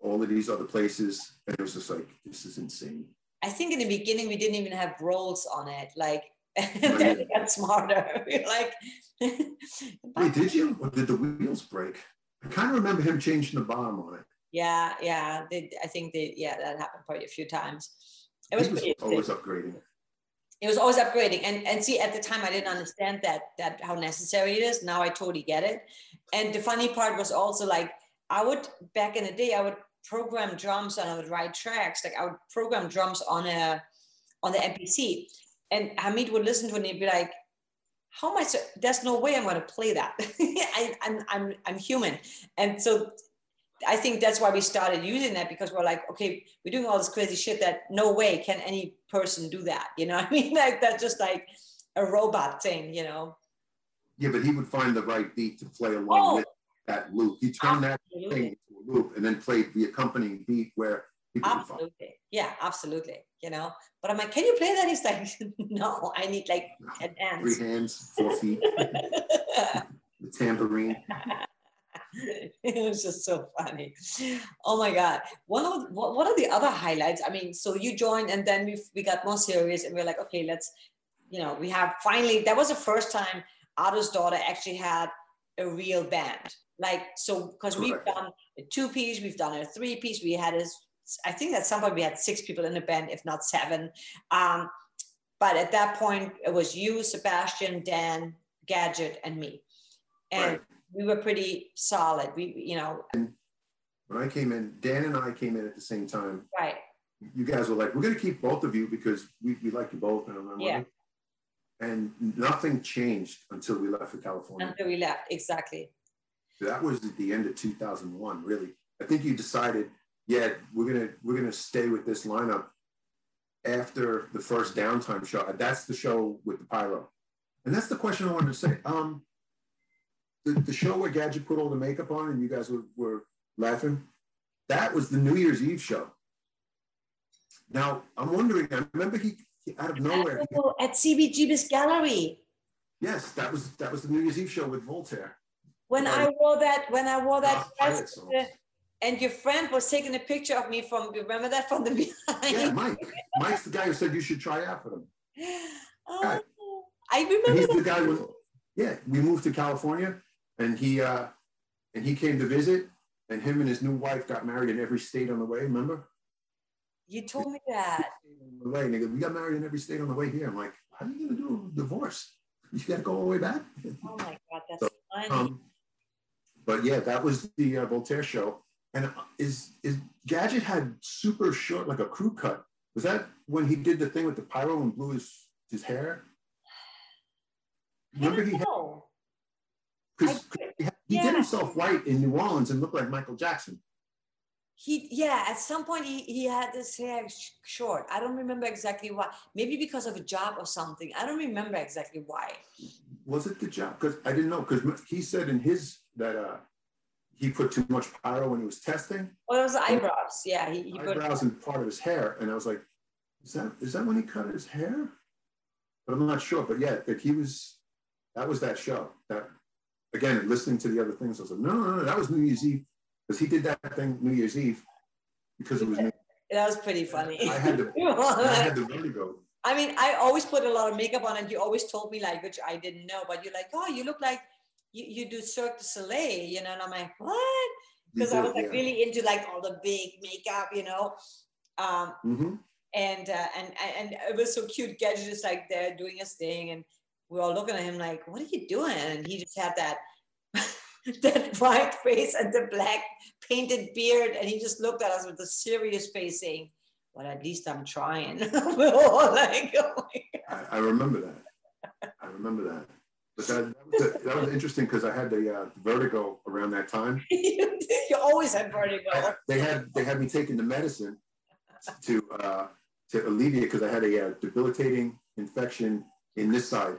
all of these other places. And it was just like, this is insane. I think in the beginning we didn't even have rolls on it. Like then we got smarter. We're like Wait, did you? Or did the wheels break? I kind of remember him changing the bottom on it. Yeah, yeah. They, I think they yeah, that happened probably a few times. It was, was always upgrading. it was always upgrading and and see at the time i didn't understand that that how necessary it is now i totally get it and the funny part was also like i would back in the day i would program drums and i would write tracks like i would program drums on a on the mpc and hamid would listen to it and he'd be like how much there's no way i'm going to play that I, I'm, I'm i'm human and so I think that's why we started using that because we're like, okay, we're doing all this crazy shit that no way can any person do that. You know, I mean, like that's just like a robot thing, you know. Yeah, but he would find the right beat to play along Oh. with that loop. He turned that thing into a loop and then played the accompanying beat where people would follow. Absolutely. Yeah, absolutely. You know, but I'm like, can you play that? He's like, no, I need like ten Three hands. hands, four feet, the tambourine. it was just so funny. Oh my god! One of what what are the other highlights? I mean, so you joined, and then we we got more serious, and we're like, okay, let's, you know, we have finally. That was the first time Otto's daughter actually had a real band. Like so, because we've done a two piece, we've done a three piece. We had a, I think at some point we had six people in the band, if not seven. Um, but at that point, it was you, Sebastian, Dan, Gadget, and me, and Right. we were pretty solid. We, you know, When I came in, Dan and I came in at the same time. right. You guys were like, we're going to keep both of you because we, we like you both. And I'm Yeah. And nothing changed until we left for California. until we left. Exactly. that was at the end of 2001 really i think you decided yeah we're gonna we're gonna stay with this lineup after the first downtime show that's the show with the pyro. And that's the question i wanted to say. Um the, the show where gadget put all the makeup on and you guys were, were laughing that was the new year's eve show. Now i'm wondering i remember he, he out of nowhere he- Oh, at CBGB's gallery. yes that was that was the new year's eve show with voltaire. When I wore that, when I wore that Ah, dress. And your friend was taking a picture of me from. Remember that from the behind? yeah mike mike's the guy who said you should try out for them Oh, I remember. he's the guy when, yeah, we moved to California and he, uh, and he came to visit and him and his new wife got married in every state on the way, remember? You told me that. On the way, and they go, we got married in every state on the way here. I'm like, how are you gonna do a divorce? You gotta go all the way back? Oh my God, that's So, funny. Um, but yeah, that was the uh, Voltaire show. And uh, is, is Gadget had super short, like a crew cut. Was that when he did the thing with the pyro and blew his, his hair? Remember he had know. Because I- he, had- he yeah. did himself white in New Orleans and looked like Michael Jackson. He yeah. At some point, he he had his hair sh- short. I don't remember exactly why. Maybe because of a job or something. I don't remember exactly why. Was it the job? Because I didn't know. Because he said in his that uh, he put too much pyro when he was testing Well, it was the eyebrows. Yeah, he, he put eyebrows and part of his hair, and I was like, is that is that when he cut his hair? But I'm not sure. But yeah, that he was. That was that show. That again, listening to the other things, I was like, no, no, no, that was New Year's Eve because he did that thing New Year's Eve because it was. New- that was pretty funny. I had the I had the vertigo. I mean, I always put a lot of makeup on, and you always told me like, which I didn't know, but you're like, oh, you look like you, you do Cirque du Soleil, you know, and I'm like, what? Because I was like really into like all the big makeup, you know. Um, hmm and uh, and and it was so cute. Gadget is like there doing his thing, and we are all looking at him like, "What are you doing?" And he just had that that white face and the black painted beard, and he just looked at us with a serious face, saying, "Well, at least I'm trying." We're all like, "Oh my god!" I, I remember that. I remember that. But that, that, was, that was interesting because I had the uh, vertigo around that time. you always had vertigo. They had they had me taking the medicine to uh, to alleviate because I had a uh, debilitating infection in this side,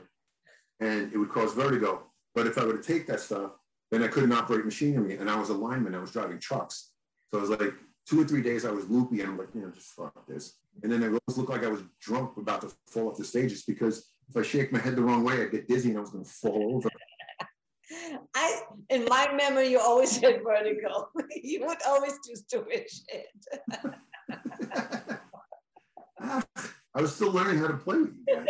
and it would cause vertigo. But if I were to take that stuff, then I couldn't operate machinery, and I was a lineman. I was driving trucks, so it was like two or three days I was loopy, and I'm like, you know, just fuck this. And then I always looked like I was drunk about to fall off the stage. It's because if I shake my head the wrong way, I get dizzy and I was going to fall over. I, in my memory, you always had vertigo. you would always do stupid shit. I was still learning how to play with you guys.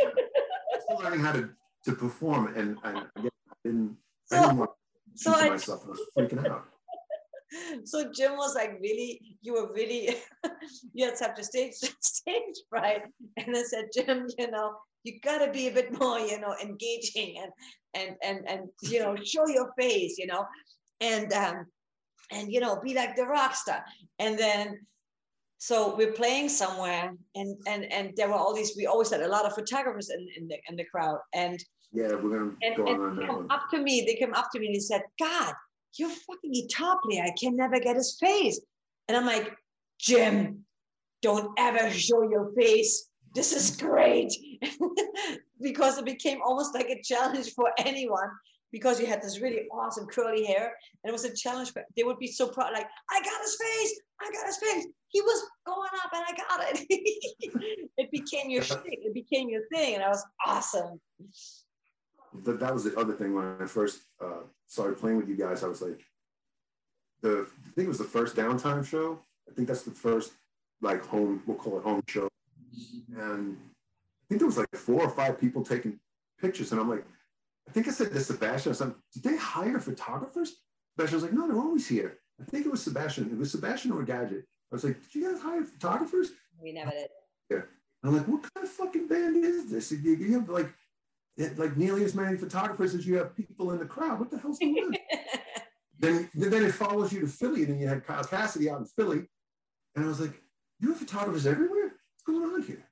still learning how to, to perform, and, and I didn't. So, I didn't want to so I, myself. I was freaking out. So Jim was like, really, you were really, you had such a stage stage fright, and I said, Jim, you know, you gotta be a bit more, you know, engaging and and and and you know, show your face, you know, and um, and you know, be like the rock star. And then so we're playing somewhere and and and there were all these we always had a lot of photographers in, in the in the crowd and yeah we're gonna and, go and on they come up to me they came up to me and they said god you're fucking player. I can never get his face. And i'm like jim don't ever show your face this is great. Because it became almost like a challenge for anyone because you had this really awesome curly hair and it was a challenge for they would be so proud like i got his face! I got his face! He was going up and i got it! It became your thing it became your thing and i was awesome. But that was the other thing. When i first uh, started playing with you guys i was like the i think it was the first downtime show. I think that's the first like home we'll call it home show and i think there was like four or five people taking pictures and i'm like I think I said to Sebastian or something, did they hire photographers? Sebastian was like, no, they're always here. I think it was Sebastian. It was Sebastian or Gadget. I was like, did you guys hire photographers? We never did. Yeah. And I'm like, what kind of fucking band is this? You, you have like, like nearly as many photographers as you have people in the crowd. What the hell's going on? then, then it follows you to Philly, and then you had Kyle Cassidy out in Philly. And I was like, you have photographers everywhere? What's going on here?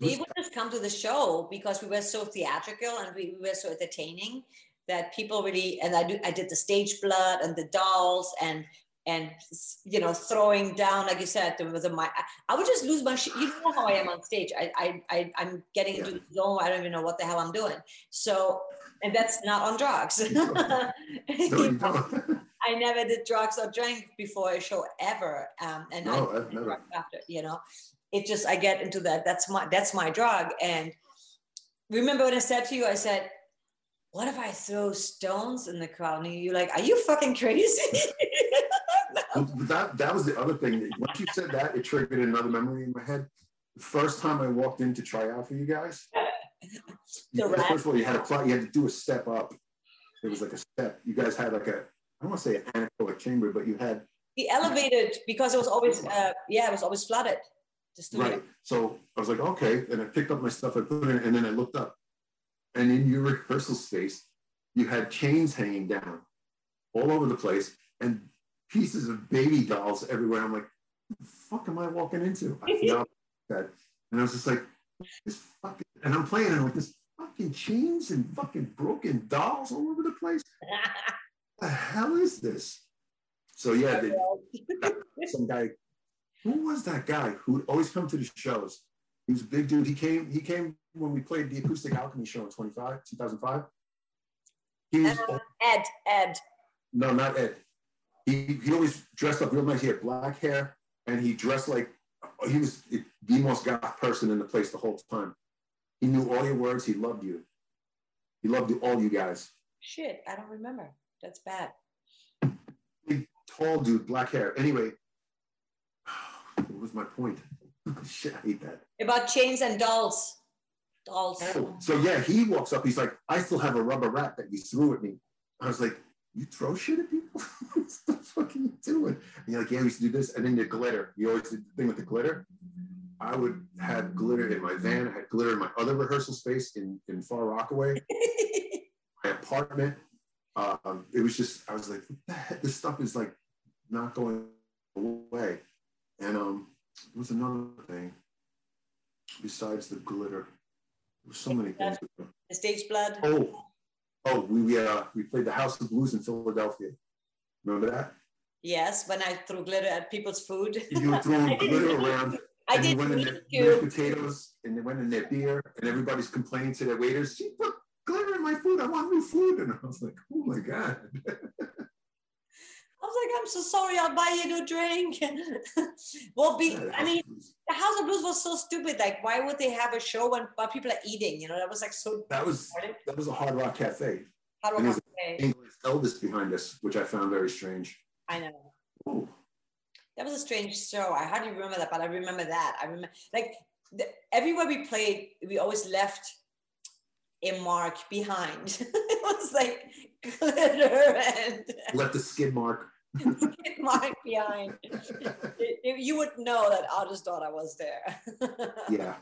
They would just come to the show because we were so theatrical and we, we were so entertaining that people really and I do I did the stage blood and the dolls and and you know throwing down like you said there was a my I would just lose my shit. You know how I am on stage. I I, I I'm getting into the zone. I don't even know what the hell I'm doing. So and that's not on drugs. I never did drugs or drank before a show ever. Um, and no, I never. after, you know it just I get into that. That's my that's my drug. And remember when I said to you, I said, "What if I throw stones in the crowd?" And you're like, "Are you fucking crazy?" no. That that was the other thing. Once you said that, it triggered another memory in my head. The first time I walked in to try out for you guys, you, first of all, you had to you had to do a step up. It was like a step. You guys had like a I don't want to say an anechoic chamber, but you had the elevated because it was always uh, yeah, it was always flooded. Right. So I was like, okay. And I picked up my stuff, I put it in, and then I looked up. And in your rehearsal space, you had chains hanging down all over the place and pieces of baby dolls everywhere. I'm like, the fuck am I walking into? I forgot that. And I was just like, this fucking, and I'm playing and I'm like, this fucking chains and fucking broken dolls all over the place. what the hell is this? So yeah, some guy who was that guy who would always come to the shows? He was a big dude. He came, he came when we played the Acoustic Alchemy show in 25, 2005. He was, uh, Ed, Ed. No, not Ed. He, he always dressed up real nice. He had black hair and he dressed like he was the most goth person in the place the whole time. He knew all your words. He loved you. He loved you, all you guys. Shit, I don't remember. That's bad. Big, tall dude, black hair. Anyway, what was my point? Shit, I hate that. About chains and dolls. Dolls. Oh, so yeah, he walks up. He's like, I still have a rubber rat that you threw at me. I was like, you throw shit at people? what the fuck are you doing? And you're like, yeah, we used to do this. And then the glitter. You always did the thing with the glitter. I would have glitter in my van. I had glitter in my other rehearsal space in, in Far Rockaway, my apartment. Um, it was just, I was like, this stuff is like not going away. And um, there was another thing besides the glitter. There were so many things. The stage blood. Oh, oh, we we, uh, we played the House of Blues in Philadelphia. Remember that? Yes, when I threw glitter at people's food. You were throwing glitter around. I and did went in their, their potatoes and they went in their beer and everybody's complaining to their waiters, she put glitter in my food. I want new food. And I was like, oh my God. I was like, I'm so sorry, I'll buy you a drink. well, be, I mean, the House of Blues was so stupid. Like, why would they have a show when while people are eating? You know, that was like so. That was that was a Hard Rock Cafe. Hard Rock Cafe. English Elvis behind us, which I found very strange. I know. Ooh. That was a strange show. I hardly remember that, but I remember that. I remember like the, everywhere we played, we always left a mark behind. it was like glitter and left a skid mark. skid mark behind. you would know that Otto's daughter was there. yeah.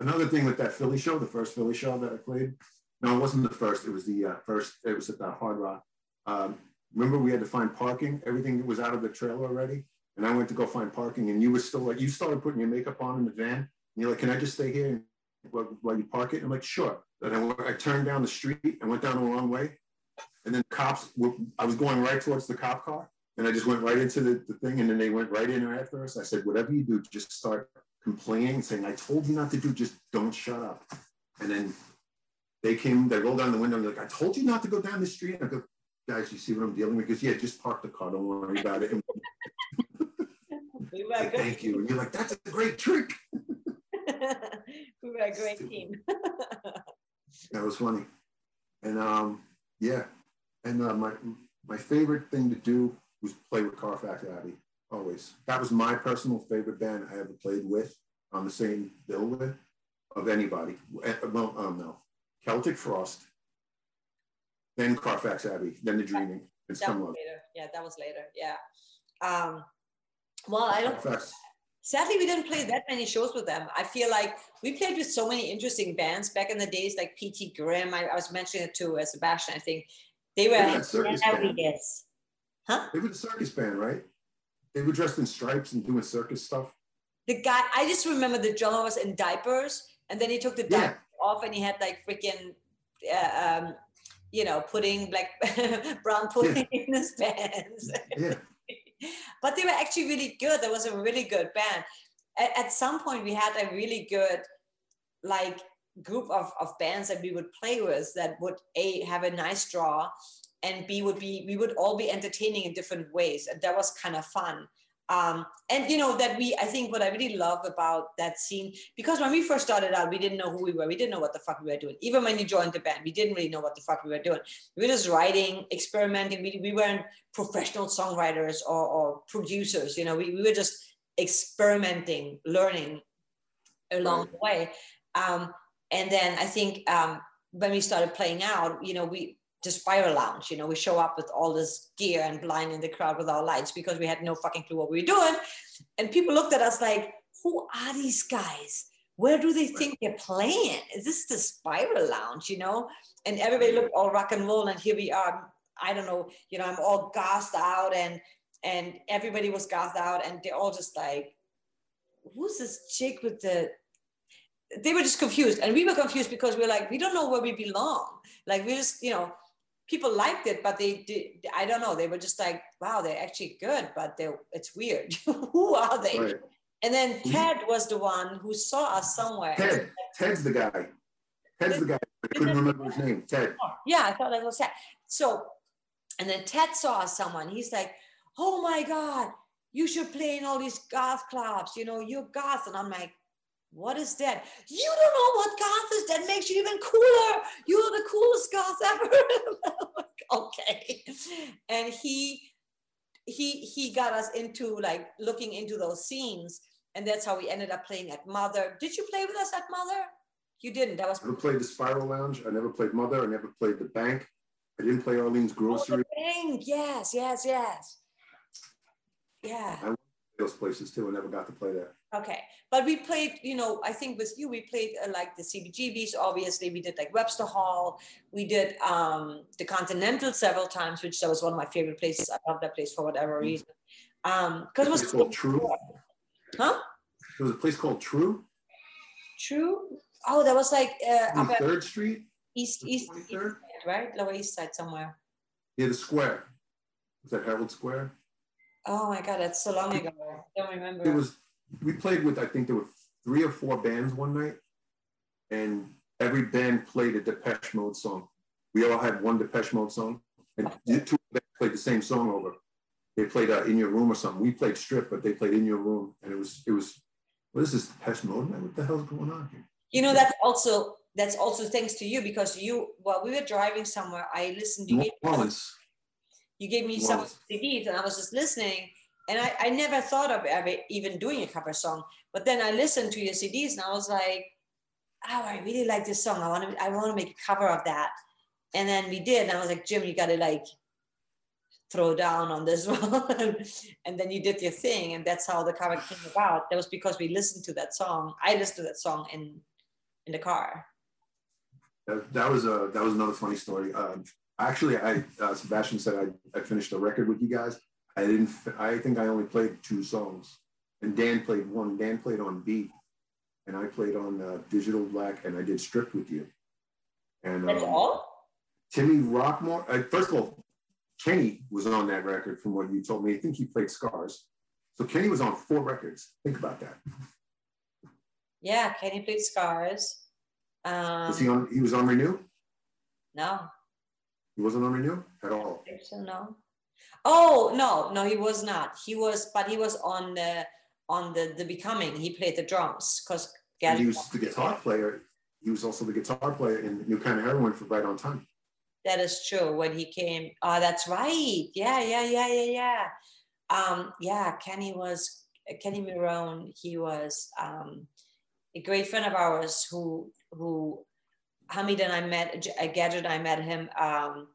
Another thing with that Philly show, the first Philly show that I played. No, it wasn't the first. It was the uh, first. It was at the Hard Rock. Um, remember, we had to find parking. Everything was out of the trailer already, and I went to go find parking. And you were still like, you started putting your makeup on in the van. And you're like, "Can I just stay here while, while you park it?" And I'm like, "Sure." And I, I turned down the street and went down the wrong way. And then cops, were, I was going right towards the cop car. And I just went right into the, the thing. And then they went right in after us. I said, whatever you do, just start complaining, saying, I told you not to do, just don't shut up. And then they came, they rolled down the window and they're like, I told you not to go down the street. And I go, guys, you see what I'm dealing with? Because yeah, just park the car. Don't worry about it. like, Thank you. And you're like, that's a great trick. we were a great team. that was funny. And um, yeah, and uh, my my favorite thing to do was play with Carfax Abbey. Always, that was my personal favorite band I ever played with on the same bill with of anybody. Eh, well, um, no, Celtic Frost, then Carfax Abbey, then The Dreaming. And that was later. Yeah, that was later. Yeah. Um, well, I don't. Carfax sadly we didn't play that many shows with them. I feel like we played with so many interesting bands back in the days like pt grimm. I, I was mentioning it to uh, sebastian i think. They were They yeah, circus band. huh? They were the circus band right? They were dressed in stripes and doing circus stuff. The guy i just remember the drummer was in diapers and then he took the diapers yeah. off and he had like freaking uh, um, you know putting like brown pudding yeah. in his pants. Yeah but they were actually really good. There was a really good band. At, at some point, we had a really good, like, group of, of bands that we would play with that would a have a nice draw and b would be we would all be entertaining in different ways and that was kind of fun um, and you know that we i think what i really love about that scene because when we first started out we didn't know who we were. We didn't know what the fuck we were doing. Even when you joined the band we didn't really know what the fuck we were doing. We were just writing experimenting. We, we weren't professional songwriters or, or producers you know. We, we were just experimenting learning along the way. Um, and then i think um, when we started playing out you know we Spiral Lounge. You know, we show up with all this gear and blinding the crowd with our lights because we had no fucking clue what we were doing. And people looked at us like, who are these guys? Where do they think they're playing? Is this the Spiral Lounge, you know? And everybody looked all rock and roll, and here we are. I don't know, you know, I'm all gassed out, and and everybody was gassed out, and they're all just like, who's this chick with the they were just confused and we were confused because we are like we don't know where we belong like we just you know people liked it, but they did. I don't know. They were just like, wow, they're actually good, but they it's weird. who are they? Right. And then mm-hmm. Ted was the one who saw us somewhere. Ted. Ted's the guy. Ted's the guy. I couldn't remember his name. Ted. Yeah, I thought that was Ted. So, and then Ted saw someone. He's like, oh my God, you should play in all these goth clubs. You know, you're goth. And I'm like, what is that? You don't know what goth is. That makes you even cooler. You're the coolest goth ever. okay. And he he he got us into like looking into those scenes. And that's how we ended up playing at Mother. Did you play with us at Mother? You didn't. That was I never played the Spiral Lounge. I never played Mother. I never played the bank. I didn't play Arlene's oh, Grocery. Oh, bank. Yes, yes, yes. Yeah. I went to those places too. I never got to play there. Okay, but we played, you know, I think with you, we played uh, like the CBGBs, obviously. We did like Webster Hall. We did um, the Continental several times, which that was one of my favorite places. I love that place for whatever mm. reason. Um, because it was called True. Huh? There was a place called True. True. Oh, that was like uh, Third Street. East East, East right? Lower East Side somewhere. Yeah, the square. Was that Herald Square? Oh my God, that's so long ago. I don't remember. It was we played with I think there were three or four bands one night, and every band played a Depeche Mode song. We all had one Depeche Mode song, and two bands played the same song over. they played uh, in your room or something. We played strip, but they played in your room, and it was it was what is this Depeche Mode? Man, what the hell's going on here? You know, that's also that's also thanks to you because you while we were driving somewhere, I listened. You, gave, you gave me some CDs, and I was just listening. And I, I never thought of ever even doing a cover song, but then I listened to your CDs, and I was like, "Oh, I really like this song. I want to, I want to make a cover of that." And then we did, and I was like, "Jim, you got to like throw down on this one. And then you did your thing and that's how the cover came about. That was because we listened to that song. I listened to that song in in the car. That, that was a that was another funny story. Uh, actually i uh, sebastian said I, I finished a record with you guys i didn't i think i only played two songs and dan played one dan played on B, and i played on uh, digital black and i did stripped with you and that's um, all timmy rockmore uh, first of all Kenny was on that record from what you told me. I think he played Scars. So Kenny was on four records. Think about that. Yeah, Kenny played Scars. Um, was he on? He was on Renew. No. He wasn't on Renew at all. So. No. Oh no, no, he was not. He was, but he was on the on the the Becoming. He played the drums because he was the guitar player. He was also the guitar player in New Kind of Heroin for Right on Time. That is true. When he came, oh, that's right. Yeah, yeah, yeah, yeah, yeah. Um, yeah, Kenny was Kenny Mirone. He was um, a great friend of ours who who Hamid and I met. Gadget I met him. Um,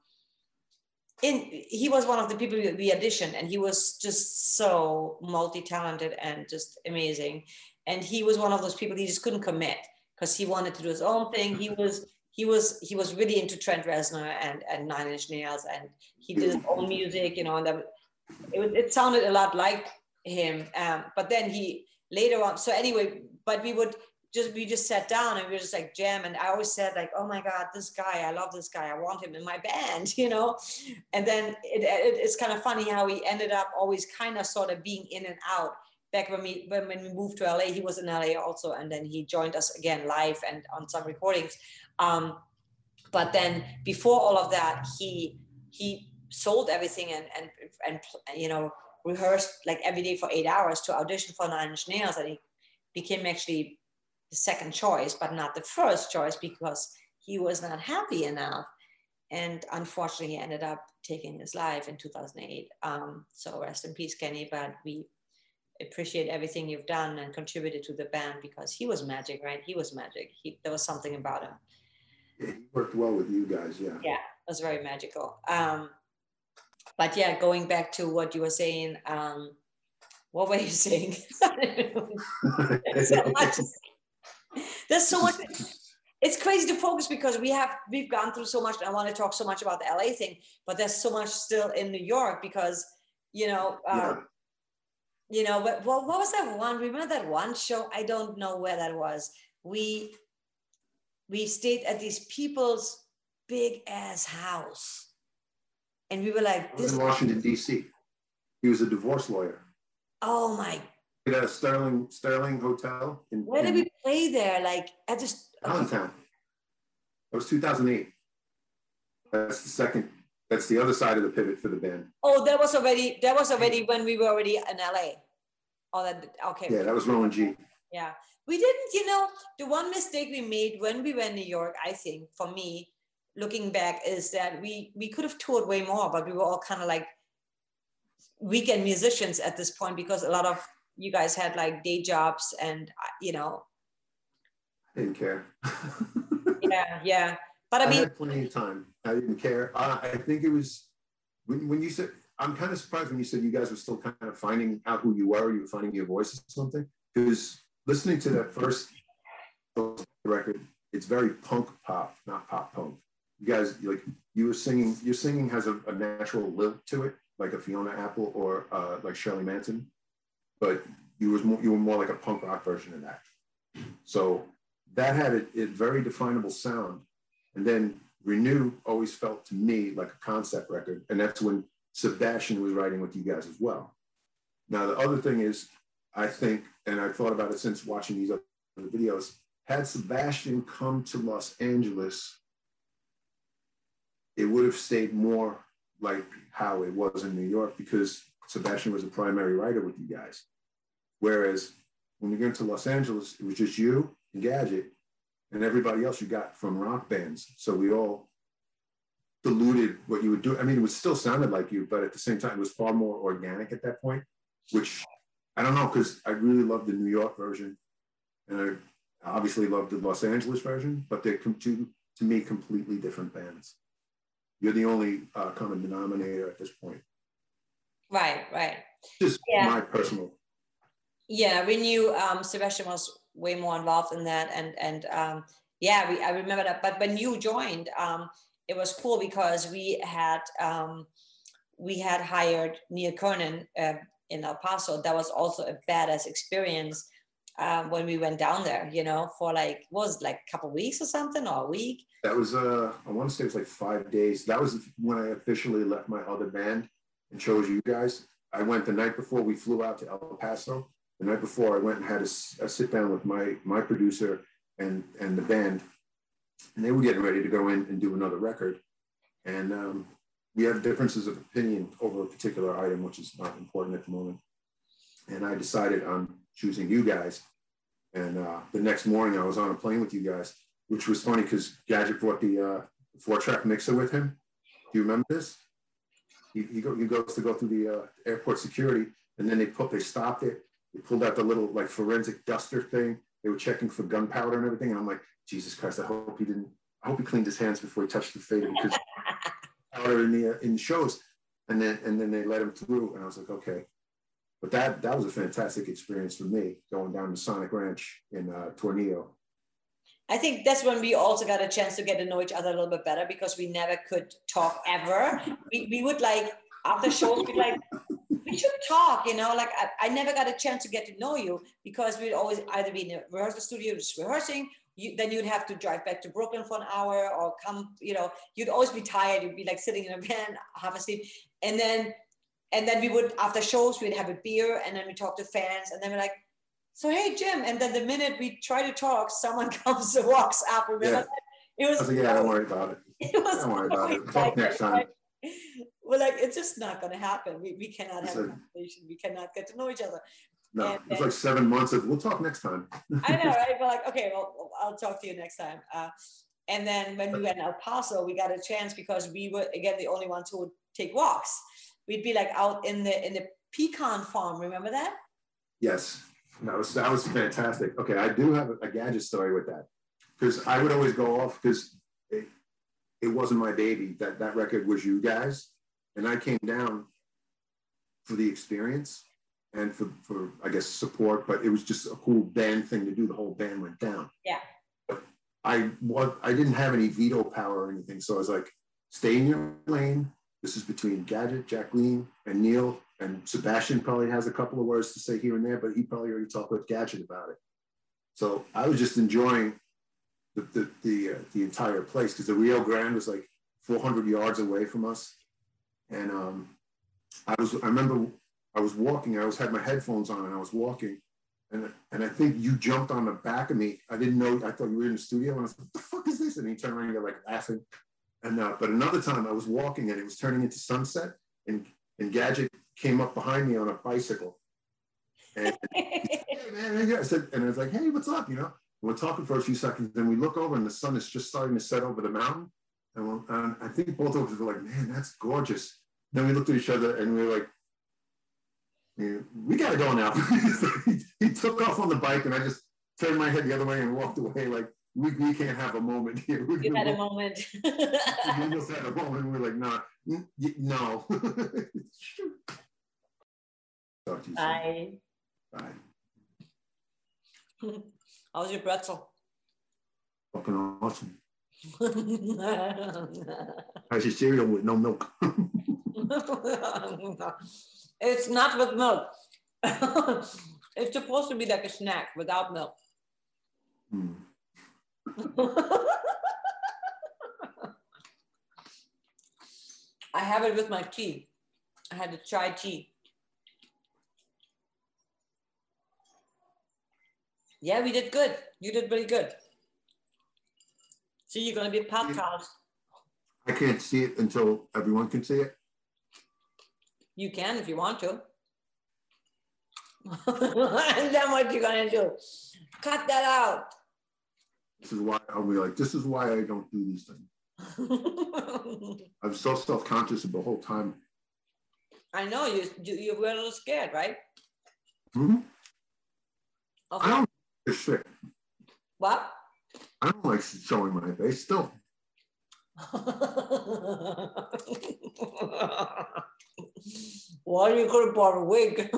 in he was one of the people we auditioned, and he was just so multi-talented and just amazing. And he was one of those people he just couldn't commit because he wanted to do his own thing. He was he was he was really into Trent Reznor and and Nine Inch Nails, and he did his own music, you know, and it, it sounded a lot like him. Um, but then he later on, so anyway, but we would just we just sat down and we were just like jam, and I always said like, oh my god, this guy, I love this guy, I want him in my band, you know. And then it, it, it's kind of funny how he ended up always kind of sort of being in and out back when we when, we moved to LA, he was in LA also, and then he joined us again live and on some recordings. Um, but then before all of that, he he sold everything and and and you know rehearsed like every day for eight hours to audition for Nine Inch Nails, and he became actually the second choice, but not the first choice because he was not happy enough. And unfortunately, he ended up taking his life in 2008. Um, so rest in peace, Kenny. But we appreciate everything you've done and contributed to the band because he was magic, right? He was magic. He, there was something about him. Yeah, he worked well with you guys, yeah. Yeah, it was very magical. Um, but yeah, going back to what you were saying, um, what were you saying? so much, there's so much. It's crazy to focus because we have we've gone through so much. And I want to talk so much about the LA thing, but there's so much still in New York because you know uh, yeah you know, but what, what was that one? Remember that one show? I don't know where that was. We we stayed at these people's big ass house, and we were like, "This." in Washington D.C. He was a divorce lawyer. Oh my! At a Sterling Sterling Hotel. In, where did we play there? Like at just downtown. That was 2008. That's the second that's the other side of the pivot for the band. Oh, that was already that was already when we were already in LA. Oh, that okay. Yeah, that was Rowan G. Yeah, we didn't. You know, the one mistake we made when we were in New York, I think, for me, looking back, is that we we could have toured way more, but we were all kind of like weekend musicians at this point because a lot of you guys had like day jobs and uh, you know. I didn't care. yeah, yeah. But I, I mean, had plenty of time. I didn't care. Uh, I think it was when, when you said, I'm kind of surprised when you said you guys were still kind of finding out who you were, you were finding your voice or something. Because listening to that first record, it's very punk pop, not pop punk. You guys, like you were singing, your singing has a, a natural lilt to it, like a Fiona Apple or uh, like Shirley Manson, but you was more, you were more like a punk rock version of that. So that had a, a very definable sound and then Renew always felt to me like a concept record. And that's when Sebastian was writing with you guys as well. Now, the other thing is, I think, and I've thought about it since watching these other videos, had Sebastian come to Los Angeles, it would have stayed more like how it was in New York because Sebastian was a primary writer with you guys. Whereas when you get into Los Angeles, it was just you and Gadget and everybody else you got from rock bands. So we all diluted what you would do. I mean, it was still sounded like you, but at the same time, it was far more organic at that point, which I don't know, because I really loved the New York version. And I obviously loved the Los Angeles version, but they're two, to me, completely different bands. You're the only uh, common denominator at this point. Right, right. Just yeah. my personal. Yeah, we knew um, Sebastian was way more involved in that, and and um, yeah, we I remember that. But when you joined, um, it was cool because we had um, we had hired Neil Kernon uh, in El Paso. That was also a badass experience um, when we went down there. You know, for like was like a couple weeks or something or a week. That was uh, I want to say it was like five days. That was when I officially left my other band and chose you guys. I went the night before we flew out to El Paso. The night before, I went and had a, a sit down with my my producer and and the band, and they were getting ready to go in and do another record, and um, we have differences of opinion over a particular item, which is not important at the moment. And I decided on choosing you guys. And uh, the next morning, I was on a plane with you guys, which was funny because Gadget brought the uh, four-track mixer with him. Do you remember this? He, he, go, he goes to go through the uh, airport security, and then they put they stopped it. They pulled out the little like forensic duster thing. They were checking for gunpowder and everything. And I'm like, Jesus Christ! I hope he didn't. I hope he cleaned his hands before he touched the fader because powder in the uh, in the shows. And then and then they let him through, and I was like, okay. But that that was a fantastic experience for me going down to Sonic Ranch in uh, Tornillo I think that's when we also got a chance to get to know each other a little bit better because we never could talk ever. We, we would like after shows, we like we should talk, you know. Like I, I never got a chance to get to know you because we'd always either be in the rehearsal studio just rehearsing. You, then you'd have to drive back to Brooklyn for an hour or come, you know, you'd always be tired. You'd be like sitting in a van, half asleep. And then and then we would after shows we'd have a beer and then we talk to fans and then we're like so hey Jim, and then the minute we try to talk, someone comes and walks up. Remember? Yeah. It was. I was like, yeah, don't worry about it. It was. Don't worry about it. Talk next time. We're like, it's just not going to happen. We, we cannot have a conversation. We cannot get to know each other. No, and, it's like seven months of we'll talk next time. I know, right? We're like, okay, well, I'll talk to you next time. Uh, and then when we went to El Paso, we got a chance because we were again the only ones who would take walks. We'd be like out in the in the pecan farm. Remember that? Yes. That was that was fantastic. Okay, I do have a, gadget story with that because I would always go off because it, it wasn't my baby. That that record was you guys, and I came down for the experience and for for I guess support. But it was just a cool band thing to do. The whole band went down. Yeah. But I what I didn't have any veto power or anything, so I was like, stay in your lane. This is between Gadget, Jacqueline, and Neil and Sebastian probably has a couple of words to say here and there, but he probably already talked with Gadget about it. So I was just enjoying the the the, uh, the entire place because the Rio Grande was like 400 yards away from us, and um, I was I remember I was walking. I was had my headphones on and I was walking, and and I think you jumped on the back of me. I didn't know. I thought you were in the studio, and I was like, "What the fuck is this?" And he turned around and got like laughing. And uh, but another time I was walking and it was turning into sunset, and and Gadget came up behind me on a bicycle. And, hey, man, I said, and I was like, hey, what's up? You know, we're talking for a few seconds. Then we look over and the sun is just starting to set over the mountain. And, and I think both of us were like, man, that's gorgeous. Then we looked at each other and we were like, we got to go now. he took off on the bike and I just turned my head the other way and walked away like, we, we can't have a moment here. We, you had a moment. we just had a moment. We're like, nah, no. Talk to you Bye. Soon. Bye. How's your pretzel? Fucking awesome. How's your cereal with no milk? it's not with milk. it's supposed to be like a snack without milk. Hmm. I have it with my tea. I had to chai tea. Yeah, we did good. You did pretty good. See, you're going to be podcast. I can't see it until everyone can see it. You can if you want to. and then what you gonna do? Cut that out. This is why I'll be like, this is why I don't do these things. I'm so self-conscious of the whole time. I know you, you you were a little scared, right? Mhm. Of I don't a shit. what? I don't like showing my face still. well, you could have bought a wig.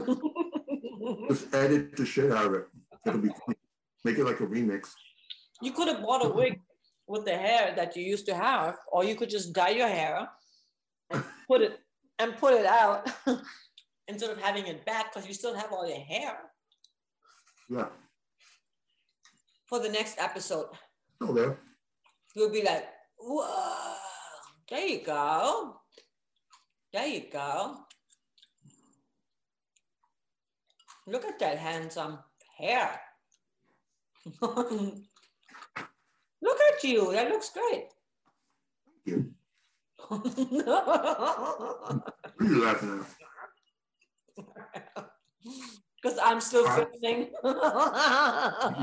Just edit the shit out of it. It'll be funny. Make it like a remix. you could have bought a wig with the hair that you used to have, or you could just dye your hair and put it and put it out instead of having it back because you still have all your hair Yeah. For the next episode. Still there. You'll be like, whoa, there you go. There you go. Look at that handsome hair. Look at you. That looks great. Thank you. What are you laughing at? Because I'm still Huh? filming.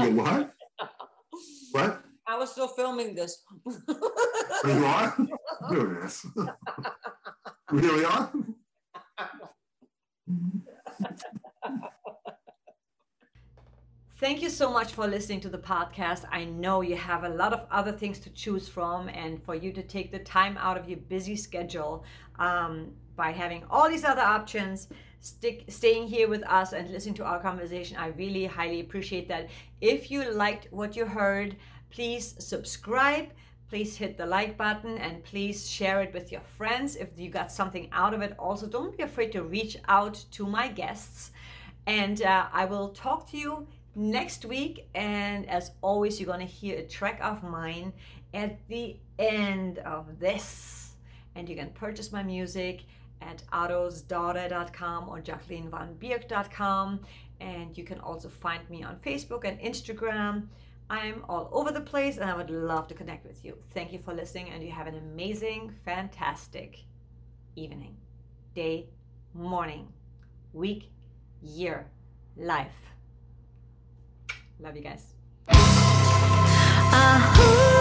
You what? What? I was still filming this. You are? You're an really are? Thank you so much for listening to the podcast. I know you have a lot of other things to choose from, and for you to take the time out of your busy schedule um, by having all these other options, stick staying here with us and listening to our conversation. I really highly appreciate that. If you liked what you heard, please subscribe. Please hit the like button and please share it with your friends if you got something out of it. Also, don't be afraid to reach out to my guests. And uh, I will talk to you next week. And as always, you're going to hear a track of mine at the end of this. And you can purchase my music at ottosdaughter.com or jacquelinevanbierk.com. And you can also find me on Facebook and Instagram. I'm all over the place and I would love to connect with you. Thank you for listening, and you have an amazing, fantastic evening, day, morning, week, year, life. Love you guys. Life's